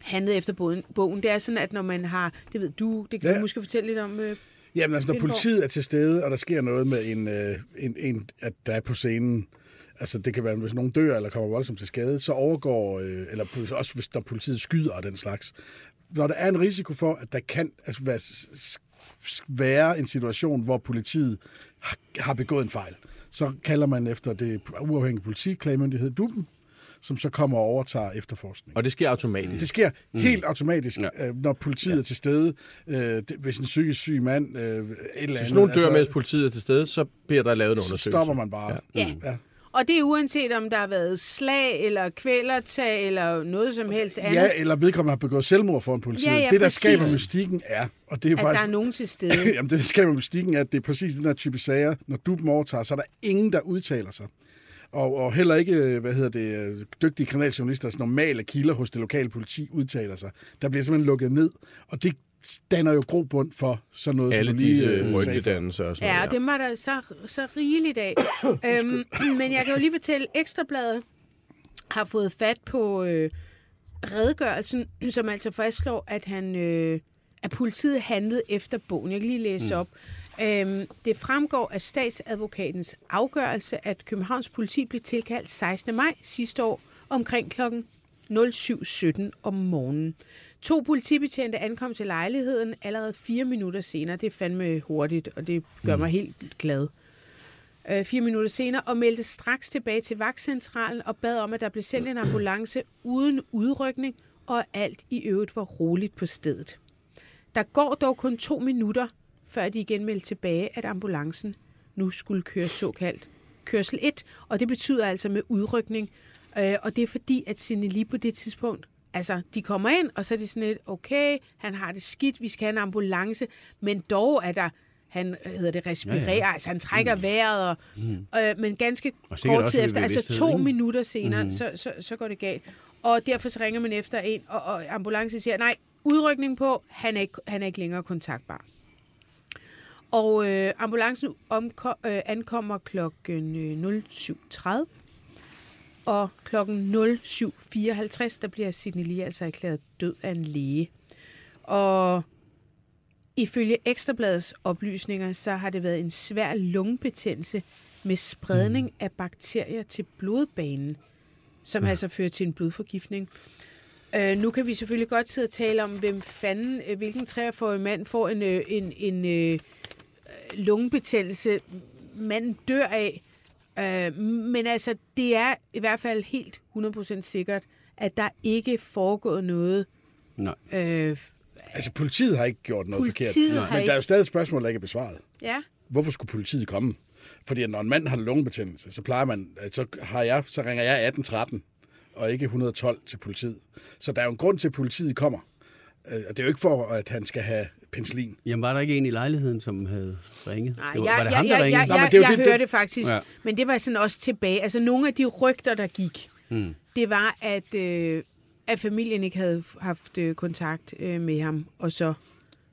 S2: handlede efter bogen. bogen. Det er sådan, at når man har, det ved du, det kan ja. Du måske fortælle lidt om, øh,
S5: Jamen altså, når politiet er til stede, og der sker noget med en, øh, en, en at der er på scenen, altså det kan være, hvis nogen dør eller kommer voldsomt til skade, så overgår, øh, eller også hvis der politiet skyder og den slags. Når der er en risiko for, at der kan altså, være, være en situation, hvor politiet har, begået en fejl, så kalder man efter det uafhængige politiklagemyndighed, DUBEN, som så kommer og overtager efterforskningen.
S4: Og det sker automatisk.
S5: Det sker mm. helt automatisk,
S3: Ja.
S5: ja. når politiet ja. er til stede. Øh, det, hvis en psykisk syg mand, øh, et eller andet...
S4: Hvis nogen dør, altså, mens politiet er til stede, så bliver der lavet en
S5: så
S4: undersøgelse.
S5: stopper man bare.
S2: Ja.
S5: ja.
S2: Og det er uanset om der har været slag, eller kvælertag, eller noget som helst andet.
S5: Ja, eller vedkommende har begået selvmord for en politiet.
S2: Ja, ja,
S5: det, der
S2: præcis.
S5: skaber mystikken, er... Og det er
S2: at
S5: faktisk,
S2: der er nogen til stede.
S5: Jamen, det, der skaber mystikken, er, at det er præcis den her type sager. Når du dem overtager, så er der ingen, der udtaler sig. Og, og heller ikke, øh, hvad hedder det, øh, dygtige kriminaljournalisters normale kilder hos det lokale politi udtaler sig. Der bliver simpelthen lukket ned, og det danner jo grobund for sådan noget,
S4: Alle
S5: som du lige,
S4: disse
S5: øh,
S4: rygtedannelser og sådan
S2: Ja,
S4: noget.
S2: det var der så, så rigeligt af. øhm, men jeg kan jo lige fortælle, Ekstrabladet har fået fat på øh, redegørelsen, som altså fastslår, at han øh, at politiet handlede efter bogen. Jeg kan lige læse mm. op. Øhm, det fremgår af statsadvokatens afgørelse, at Københavns politi blev tilkaldt 16. maj sidste år omkring klokken 07.17 om morgenen. To politibetjente ankom til lejligheden allerede fire minutter senere. Det er fandme hurtigt, og det gør mig helt glad. Øh, fire minutter senere, og meldte straks tilbage til vagtcentralen og bad om, at der blev sendt en ambulance uden udrykning, og alt i øvrigt var roligt på stedet. Der går dog kun to minutter, før de igen meldte tilbage, at ambulancen nu skulle køre såkaldt kørsel 1, og det betyder altså med udrykning. Øh, og det er fordi, at Signe lige på det tidspunkt, altså de kommer ind, og så er det sådan lidt, okay, han har det skidt, vi skal have en ambulance, men dog er der, han øh, hedder det, respirerer, ja, ja. altså han trækker mm. vejret, og, mm. øh, men ganske
S3: Og
S2: kort tid efter, altså to
S3: ikke?
S2: minutter senere, mm. så, så, så går det galt. Og derfor så ringer man efter en, og, og ambulancen siger, nej, udrykning på, han er ikke, han er ikke længere kontaktbar. Og øh, ambulancen omko- øh, ankommer klokken øh, 07.30, og klokken 07.54, der bliver Sidney Lee altså erklæret død af en læge. Og ifølge Ekstrabladets oplysninger, så har det været en svær lungebetændelse med spredning af bakterier til blodbanen, som ja. altså fører til en blodforgiftning. Øh, nu kan vi selvfølgelig godt sidde og tale om, hvem fanden, øh, hvilken 43-årig mand får en, øh, en, en øh, lungebetændelse, manden dør af. Øh, men altså, det er i hvert fald helt 100% sikkert, at der ikke er foregået noget.
S3: Nej.
S2: Øh,
S5: Altså, politiet har ikke gjort noget
S2: Politiet
S5: forkert.
S2: har
S5: Men der er jo stadig et spørgsmål, der ikke er besvaret.
S2: ja,
S5: Hvorfor skulle politiet komme? Fordi når en mand har lungebetændelse, så plejer man, så, har jeg, så ringer jeg 1813 og ikke 112 til politiet. Så der er jo en grund til, at politiet kommer. Øh, Og det er jo ikke for, at han skal have penicillin.
S3: Jamen, var der ikke en i lejligheden, som havde ringet?
S2: Nej,
S3: det var,
S2: jeg,
S3: var det
S2: jeg,
S3: ham, der
S2: jeg,
S3: ringede?
S2: jeg,
S5: Nå,
S2: jeg,
S5: det jo
S2: jeg
S5: det-
S2: hørte
S5: det-
S2: faktisk,
S3: Ja.
S2: men det var sådan også tilbage. Altså nogle af de rygter, der gik,
S3: Mm.
S2: det var, at, øh, at familien ikke havde haft øh, kontakt øh, med ham, og så,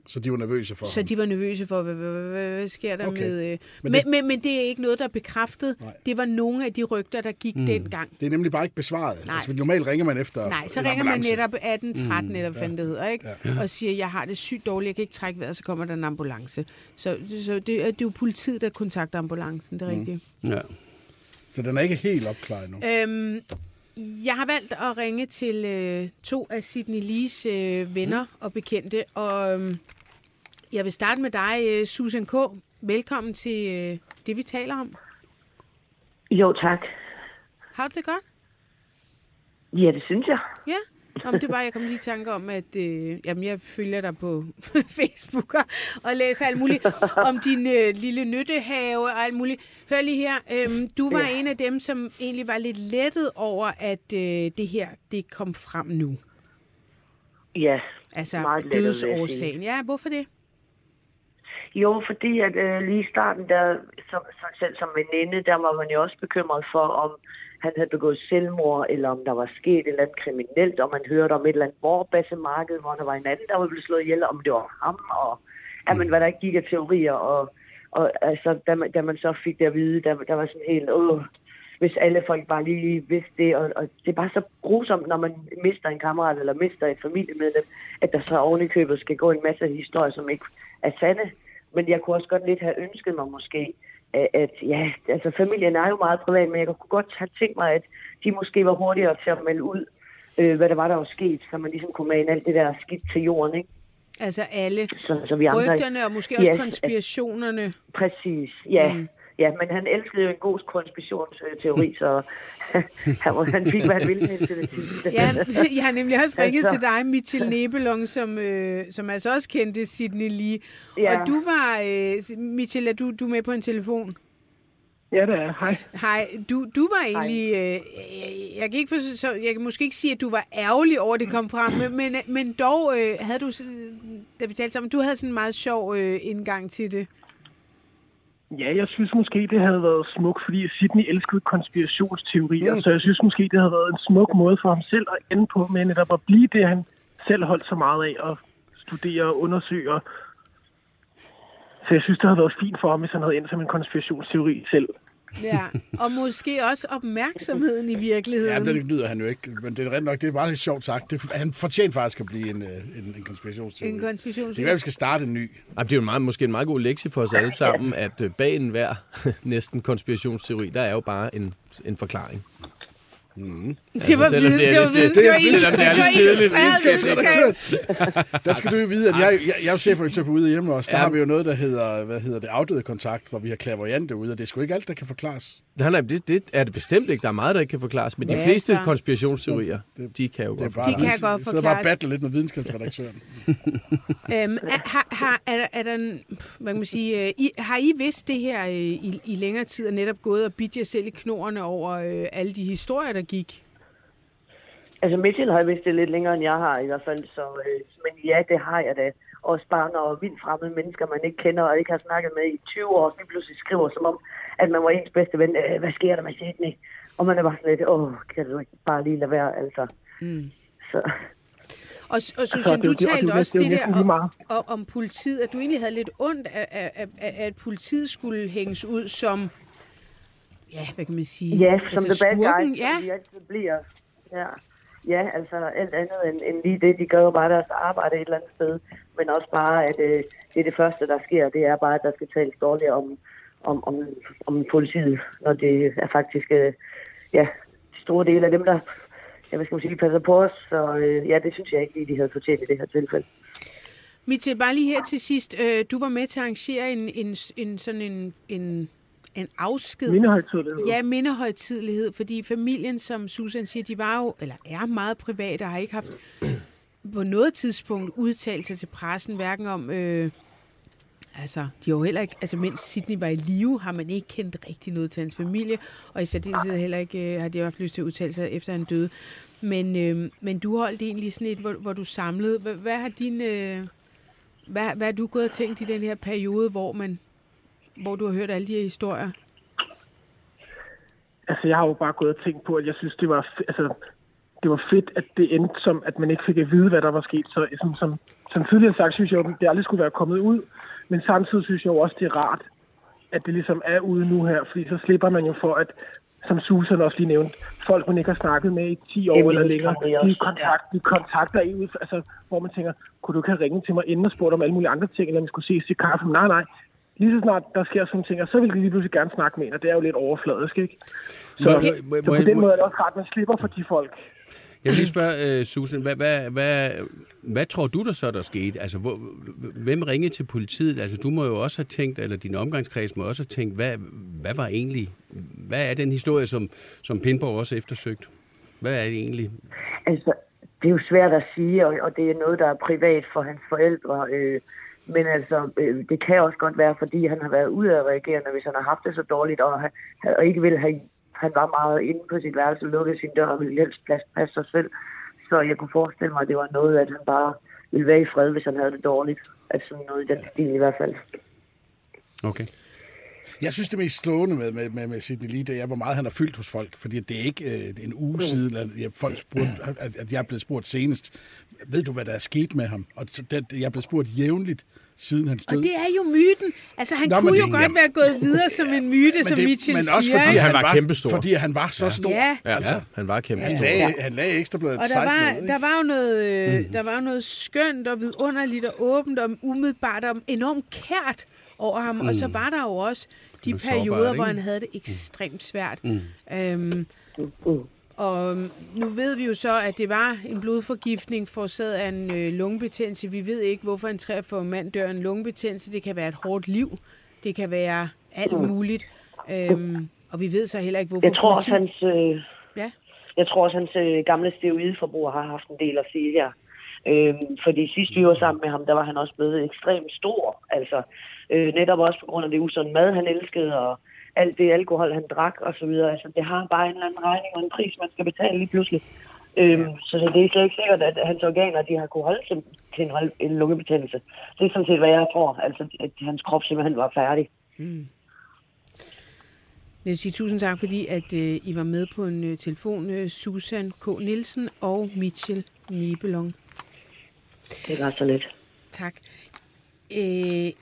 S5: Så de var nervøse for
S2: så
S5: ham.
S2: de var nervøse for, hvad, hvad, hvad, hvad, hvad sker der
S5: Okay.
S2: med... Øh,
S5: Men
S2: men,
S5: det-
S2: men, men, men det er ikke noget, der er bekræftet.
S5: Nej.
S2: Det var nogle af de rygter, der gik mm. dengang.
S5: Det er nemlig bare ikke besvaret.
S2: Nej.
S5: Altså, normalt ringer man efter
S2: Nej, så ringer man netop 1813, mm, eller hvad fanden det hedder, ikke?
S5: Ja.
S2: og siger, jeg har det sygt dårligt, jeg kan ikke trække vejret, så kommer der en ambulance. Så, så det, er- det er jo politiet, der kontakter ambulancen, det er rigtigt.
S3: Ja.
S5: Så den er ikke helt opklaret nu.
S2: Øhm, jeg har valgt at ringe til øh, to af Sidney Lees øh, venner og bekendte, og øhm, jeg vil starte med dig, øh, Susan K. Velkommen til øh, det, vi taler om.
S6: Jo, tak.
S2: Har du det godt?
S6: Ja, det synes jeg.
S2: Ja. Om det var, jeg kom lige i tanke om, at øh, jamen, jeg følger dig på Facebook og, læser alt muligt om din øh, lille nyttehave og alt muligt. Hør lige her. Øhm, du var
S6: Ja.
S2: en af dem, som egentlig var lidt lettet over, at øh, det her det kom frem nu.
S6: Ja,
S2: Altså
S6: meget lettet, sige.
S2: dødsårsagen. Ja, hvorfor det?
S6: Jo, fordi at øh, lige i starten, der, som, som, selv som veninde, der var man jo også bekymret for, om han havde begået selvmord, eller om der var sket et eller andet kriminelt, og man hørte om et eller andet morbassemarked, hvor der var en anden, der var blevet slået ihjel, om det var ham, og ja, men, hvad der ikke gik af teorier. Og, og altså, da, man, da man så fik det at vide, der, der var sådan helt, åh, hvis alle folk bare lige vidste det, og, og det er bare så grusomt, når man mister en kammerat eller mister et familiemedlem, at der så oven i købet skal gå en masse historier, som ikke er sande. Men jeg kunne også godt lidt have ønsket mig måske, at, ja, altså familien er jo meget privat, men jeg kunne godt have tænkt mig, at de måske var hurtigere til at melde ud, øh, hvad der var, der var sket, så man ligesom kunne mane alt det der skidt til jorden, ikke?
S2: Altså alle
S6: Så, så vi andre...
S2: rygterne og måske også
S6: Yes,
S2: konspirationerne.
S6: Præcis, ja. Mm. Ja, men han elskede jo en god konspirationsteori, så han, var- han fik, hvad han ville indtil det sidste.
S2: Ja, jeg har nemlig også ringet
S6: Altså.
S2: til dig, Mitchell Nebelong, som, øh, som altså også kendte Sidney Lee.
S6: Ja.
S2: Og du var, øh, Mitchell, er du, du er med på en telefon?
S7: Ja, det er. Hej.
S2: Hej, du, du var egentlig, øh, jeg, jeg, kan ikke for, så, jeg kan måske ikke sige, at du var ærgerlig over, at det kom frem, men, men, men dog øh, havde du, da vi talte sammen, du havde sådan en meget sjov øh, indgang til det.
S7: Ja, jeg synes måske, det havde været smukt, fordi Sidney elskede konspirationsteorier, mm. så jeg synes måske, det havde været en smuk måde for ham selv at ende på, med netop at blive det, han selv holdt så meget af at studere og undersøge. Så jeg synes, det havde været fint for ham, hvis han havde endt som en konspirationsteori selv.
S2: Ja, og måske også opmærksomheden i virkeligheden.
S5: Ja, det lyder han jo ikke, men det er rent nok, det er meget sjovt sagt. Det, han fortjener faktisk at blive en, øh, en, en konspirationsteori.
S2: en
S5: Det
S2: konspirations...
S5: kan være, vi skal starte en ny.
S4: Jamen, det er jo en meget, måske en meget god lektie for os alle sammen, at øh, bag enhver næsten konspirationsteori, der er jo bare en, en forklaring.
S2: Det var viden,
S4: det
S2: det var
S4: lidt-
S2: viden,
S4: det-
S2: det var
S4: er
S2: illustreret.
S5: Der skal du jo vide, at jeg, jeg, jeg er chefredaktør på Ude Hjemme også. Der
S4: Ja.
S5: har vi jo noget, der hedder, hvad hedder det, afdøde kontakt, hvor vi har klaverjante ude, og det er sgu ikke alt, der kan forklares.
S4: Nej, nej, det, det er det bestemt ikke. Der er meget, der ikke kan forklares, men de
S2: Ja,
S4: fleste
S2: så.
S4: konspirationsteorier, de kan jo
S5: Det
S4: godt
S5: bare,
S2: De kan godt
S5: Så bare
S2: forklares.
S5: battle lidt med videnskabsredaktøren.
S2: Øhm, er, har, har, er, er der en, hvad kan man sige, øh, I, har I vidst det her øh, i, i længere tid, og netop gået og bidt jer selv i knorene over øh, alle de historier, der gik?
S6: Altså Mitchell har jeg vidst det lidt længere, end jeg har i hvert fald. Så, øh, men ja, det har jeg da. Også bare når vildt fremmede mennesker, man ikke kender og ikke har snakket med i 20 år, lige pludselig skriver som om, at man var ens bedste ven. Øh, hvad sker der med Sidney? Og man er bare sådan lidt, åh, kan du ikke bare lige lade være, altså. Mm. Så,
S2: Og, og Susan,
S7: det er
S2: du
S7: det- og
S2: talte
S7: det
S2: også det der om, om, om politiet, at du egentlig havde lidt ondt af, af, af, af at politiet skulle hænges ud som, ja, hvad kan man sige?
S6: ja, som det bad
S2: skurken,
S6: guys,
S2: ja.
S6: som de altid bliver. Ja. ja, altså alt andet end, end lige det. De gør jo bare deres arbejde et eller andet sted. Men også bare, at øh, det er det første, der sker. Det er bare, at der skal tales dårligt om, om, om, om politiet, når det er faktisk øh, ja, store dele af dem, der ja, hvad skal man sige, passer på os. Så øh, ja, det synes jeg ikke lige, de havde fortjent i det her tilfælde.
S2: Mitchell, bare lige her til sidst. Øh, du var med til at arrangere en, en, en sådan en, en, en afsked.
S7: Mindehøjtidlighed.
S2: Ja, mindehøjtidlighed, fordi familien, som Susan siger, de var jo, eller er meget private, og har ikke haft på noget tidspunkt udtalt sig til pressen, hverken om, øh, altså, de har jo heller ikke, altså mens Sydney var i live, har man ikke kendt rigtig noget til hans familie, og i særdeleshed heller ikke, øh, har de haft lyst til at udtale sig efter han døde. Men, øh, men du holdt egentlig sådan et, hvor, hvor du samlede. Hvad, hvad har din, øh, hvad, hvad har du gået og tænkt i den her periode, hvor man, hvor du har hørt alle de her historier?
S7: Altså, jeg har jo bare gået og tænkt på, at jeg synes, det var, altså, det var fedt, at det endte som, at man ikke fik at vide, hvad der var sket. Så som, som, som tidligere sagt, synes jeg at det aldrig skulle være kommet ud. Men samtidig synes jeg jo også, det er rart, at det ligesom er ude nu her. Fordi så slipper man jo for, at, som Susan også lige nævnte, folk, man ikke har snakket med i 10 år
S6: Jamen,
S7: eller længere, de, kontakt, de kontakter en altså, hvor man tænker, kunne du ikke have ringet til mig inden og spurgt om alle mulige andre ting, eller vi skulle ses til kaffe? Nej, nej. Lige så snart der sker sådan ting, og så vil de lige pludselig gerne snakke med en, og det er jo lidt overfladisk, ikke? Så,
S3: Må-
S7: så på den
S3: må-
S7: måde er det også rart, at man slipper for de folk.
S3: Jeg vil lige spørge, uh, Susan, hvad, hvad, hvad, hvad tror du der så, der skete? Altså, hvor, hvem ringede til politiet? Altså, du må jo også have tænkt, eller din omgangskreds må også have tænkt, hvad, hvad var egentlig, hvad er den historie, som, som Pindborg også eftersøgt? Hvad er det egentlig?
S6: Altså, det er jo svært at sige, og, og det er noget, der er privat for hans forældre. Øh, men altså, øh, det kan også godt være, fordi han har været udadreagerende, hvis han har haft det så dårligt, og, han, og ikke vil have... Han var meget inde på sit værelse, lukkede sin dør og ville helst plads passe sig selv. Så jeg kunne forestille mig, at det var noget, at han bare ville være i fred, hvis han havde det dårligt. Altså noget i den stil i hvert fald.
S3: Okay.
S5: Jeg synes, det mest slående med, med, med, med Sidney Lee, det er, hvor meget han har fyldt hos folk. Fordi det er ikke øh, en uge siden, at jeg, folk spurgte, at, at jeg er blevet spurgt senest. Ved du, hvad der er sket med ham? Og så det, jeg er blevet spurgt jævnligt siden han stod.
S2: Og det er jo myten. Altså, han
S5: Nå, men
S2: kunne jo
S5: det-
S2: godt
S5: jamen-
S2: være gået videre som en myte, som
S5: det,
S2: Mitchell
S5: men også fordi?
S4: Han
S5: han
S4: var kæmpestor.
S5: Fordi han var så stor.
S2: Ja.
S4: Ja,
S5: Altså,
S4: ja, han var kæmpe
S5: han lagde, han lagde ekstrabladet
S2: Og der var,
S5: med, ikke?
S2: der var jo noget, øh, der var jo noget skønt og vidunderligt og åbent og umiddelbart og enormt kært over ham. Mm. Og så var der jo også de
S3: sårbart,
S2: perioder,
S3: ikke?
S2: hvor han havde det ekstremt svært. Mm. Øhm, og nu ved vi jo så, at det var en blodforgiftning forårsaget af en øh, lungebetændelse. Vi ved ikke, hvorfor en 43 mand dør af en lungebetændelse. Det kan være et hårdt liv. Det kan være alt muligt. Øhm, og vi ved så heller ikke, hvorfor
S6: Jeg tror også, hans, øh,
S2: Ja.
S6: jeg tror også, hans øh, gamle steroideforbrug har haft en del at sige her. Øh, fordi sidst vi var sammen med ham, der var han også blevet ekstremt stor. Altså, øh, netop også på grund af det usunde mad, han elskede, og alt det alkohol, han drak og så videre. Altså, det har bare en eller anden regning og en pris, man skal betale lige pludselig. Øhm, så det er slet ikke sikkert, at hans organer de har kunne holde til, til en, hold- en lungebetændelse. Det er sådan set, hvad jeg tror. Altså, at hans krop simpelthen var færdig. Hmm.
S2: Jeg vil sige tusind tak, fordi at øh, I var med på en øh, telefon. Øh, Susan K. Nielsen og Mitchell Nibelong.
S6: Det var så lidt.
S2: Tak. Øh,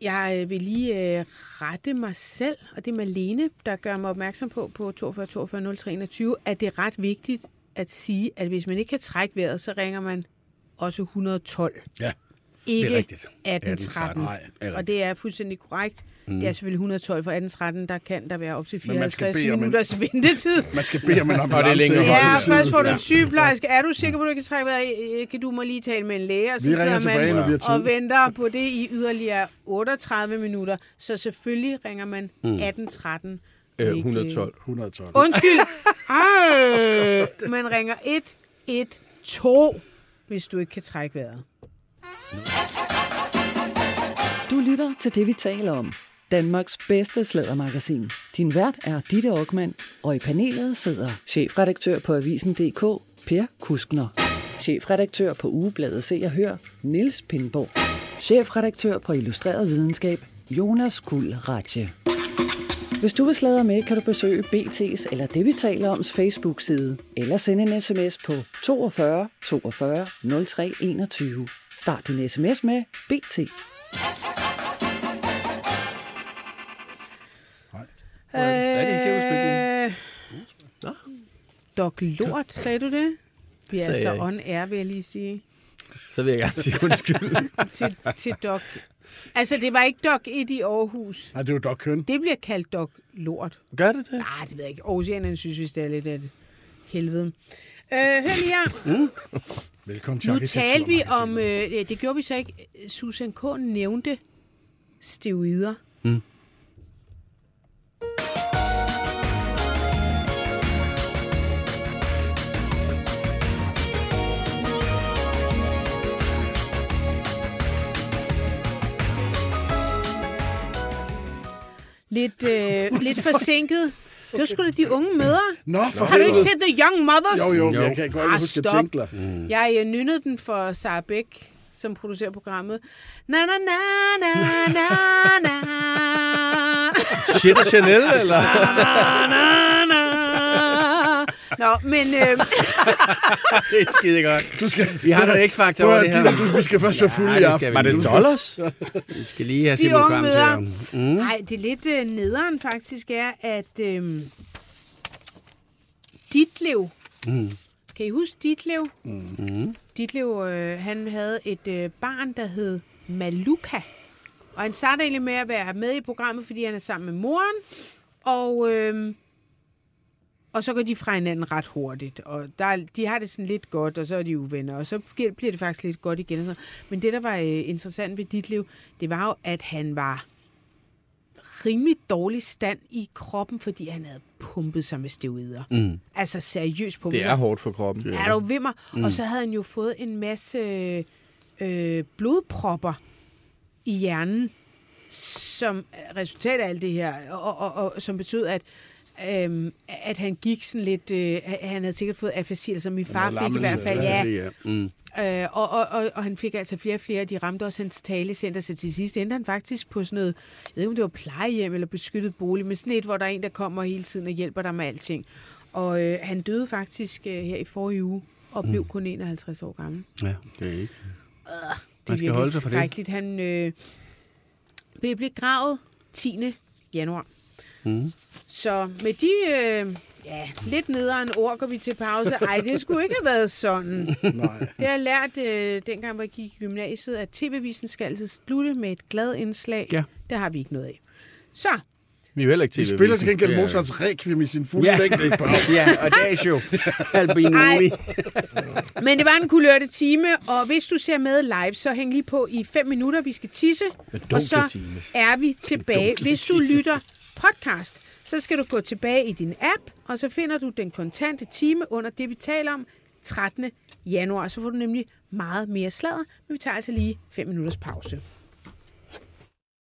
S2: jeg vil lige øh, rette mig selv, og det er Malene, der gør mig opmærksom på på 42 42 03 21, at det er ret vigtigt at sige, at hvis man ikke kan trække vejret, så ringer man også 112.
S5: Ja.
S2: Ikke
S3: rigtigt.
S2: 1813.
S3: 1813.
S5: Nej,
S3: er
S2: Og det er fuldstændig korrekt. Mm. Det er selvfølgelig 112 for 1813, der kan der være op til
S5: Men man skal
S2: 54
S5: bede om en-
S2: minutters ventetid.
S5: Man skal bede om en
S4: Og det er
S5: ambulance.
S2: Ja,
S4: tiden.
S2: først får du
S4: Ja.
S2: en sygeplejerske. Er du sikker på, at du kan trække vejret? Kan du må lige tale med en læge? Og så
S5: Vi
S2: sidder
S5: tilbage,
S2: man og venter på det i yderligere 38 minutter. Så selvfølgelig ringer man 1813.
S4: Øh,
S2: ikke-
S4: 112.
S5: 112.
S2: Undskyld. Ej, man ringer 112, hvis du ikke kan trække vejret.
S1: Du lytter til det, vi taler om. Danmarks bedste slædermagasin. Din vært er Ditte Aukmann, og i panelet sidder chefredaktør på Avisen.dk, Per Kuskner. Chefredaktør på Ugebladet Se og Hør, Niels Pindborg. Chefredaktør på Illustreret Videnskab, Jonas Kuld Ratje. Hvis du vil sladre med, kan du besøge BT's eller det, vi taler oms Facebook-side, eller sende en sms på 42 42 03 21. Start din sms med BT.
S2: Hvad
S3: er det, I ser udspilningen?
S2: Øh, Dog Lort, sagde du det? Vi er
S4: Sagde
S2: så
S4: ikke.
S2: on air, vil jeg lige sige.
S4: Så vil jeg gerne sige undskyld.
S2: Til, til Dog. Altså, det var ikke Dog 1 i Aarhus.
S5: Nej, det jo Doc Køn.
S2: Det bliver kaldt Dog Lort.
S4: Gør det det?
S2: Nej, det ved jeg ikke. Aarhusianerne synes, hvis det er lidt af et helvede. Øh, hør lige her.
S5: Velkommen til
S2: Nu talte vi om, øh, det gjorde vi så ikke, Susan K. nævnte steroider. Mm. Lidt, øh, lidt forsinket. Det var sgu da de unge mødre.
S5: Nå, for
S2: Har du ikke set The Young Mothers?
S5: Jo, jo,
S3: Jo.
S5: jeg kan godt
S2: Ah,
S5: huske
S2: stop.
S5: jingler.
S2: Jeg øh, nynnede den for Sarah Beck, som producerer programmet. Na na na na na na
S4: Shit Chanel, eller?
S2: na na na Nå, men øh,
S3: Det er skide godt.
S5: Du skal,
S3: Vi har noget x-faktor over det her.
S5: du, vi skal først være fulde
S3: Ja,
S5: i aften.
S4: Var det
S5: Du
S4: dollars?
S3: Vi skal lige have Simon Kvam til. Mm.
S2: Nej, det er lidt øh, nederen faktisk er, at øh, Ditlev,
S3: Mm.
S2: kan I huske Ditlev? Mm. Ditlev, øh, han havde et øh, barn, der hed Maluka. Og han startede egentlig med at være med i programmet, fordi han er sammen med moren. Og, øh, og så går de fra hinanden ret hurtigt. Og der, er- de har det sådan lidt godt, og så er de uvenner. Og så bliver det faktisk lidt godt igen. og sådan. Men det, der var øh, interessant ved Ditlev, det var jo, at han var rimelig dårlig stand i kroppen, fordi han havde pumpet sig med steroider.
S3: Mm.
S2: Altså seriøst pumpet
S4: Det
S2: sig.
S4: er hårdt for kroppen.
S2: Er du mig? Mm. Og så havde han jo fået en masse øh, blodpropper i hjernen, som resultat af alt det her, og, og, og, og som betød, at øhm, at han gik sådan lidt... Øh, han havde sikkert fået afasi, altså min far fik i hvert fald, ja.
S3: ja. Mm.
S2: Øh, og, og, og, og han fik altså flere og flere, de ramte også hans talecenter, så til sidst endte han faktisk på sådan noget, jeg ved ikke om det var plejehjem eller beskyttet bolig, men sådan et, hvor der er en, der kommer hele tiden og hjælper dig med alting. Og øh, han døde faktisk øh, her i forrige uge, og blev
S3: Mm.
S2: kun 51 år gammel.
S3: ja, det er ikke.
S2: Det er
S3: Man skal holde sig for det.
S2: Han øh, blev begravet 10. januar.
S3: Mm.
S2: Så med de øh, ja, lidt nederen ord går vi til pause. Ej, det skulle ikke have været sådan.
S5: Nej.
S2: Det har jeg lært, øh, dengang hvor jeg gik i gymnasiet, at tv-visen skal altid slutte med et glad indslag.
S3: Ja.
S2: Det har vi ikke noget af. Så,
S4: Vi er jo heller ikke
S5: Vi
S4: TV-avisen.
S5: spiller til gengæld. Mozarts Requiem i sin fulde
S3: Ja.
S5: længde. Ikke?
S3: ja, og det er jo Albinoni.
S2: men det var en kulørte time, og hvis du ser med live, så hæng lige på i fem minutter. Vi skal tisse, og så
S4: time.
S2: er vi tilbage. Hvis du lytter podcast, så skal du gå tilbage i din app, og så finder du den kontante time under det, vi taler om 13. januar. Så får du nemlig meget mere sladder, men vi tager altså lige 5 minutters pause.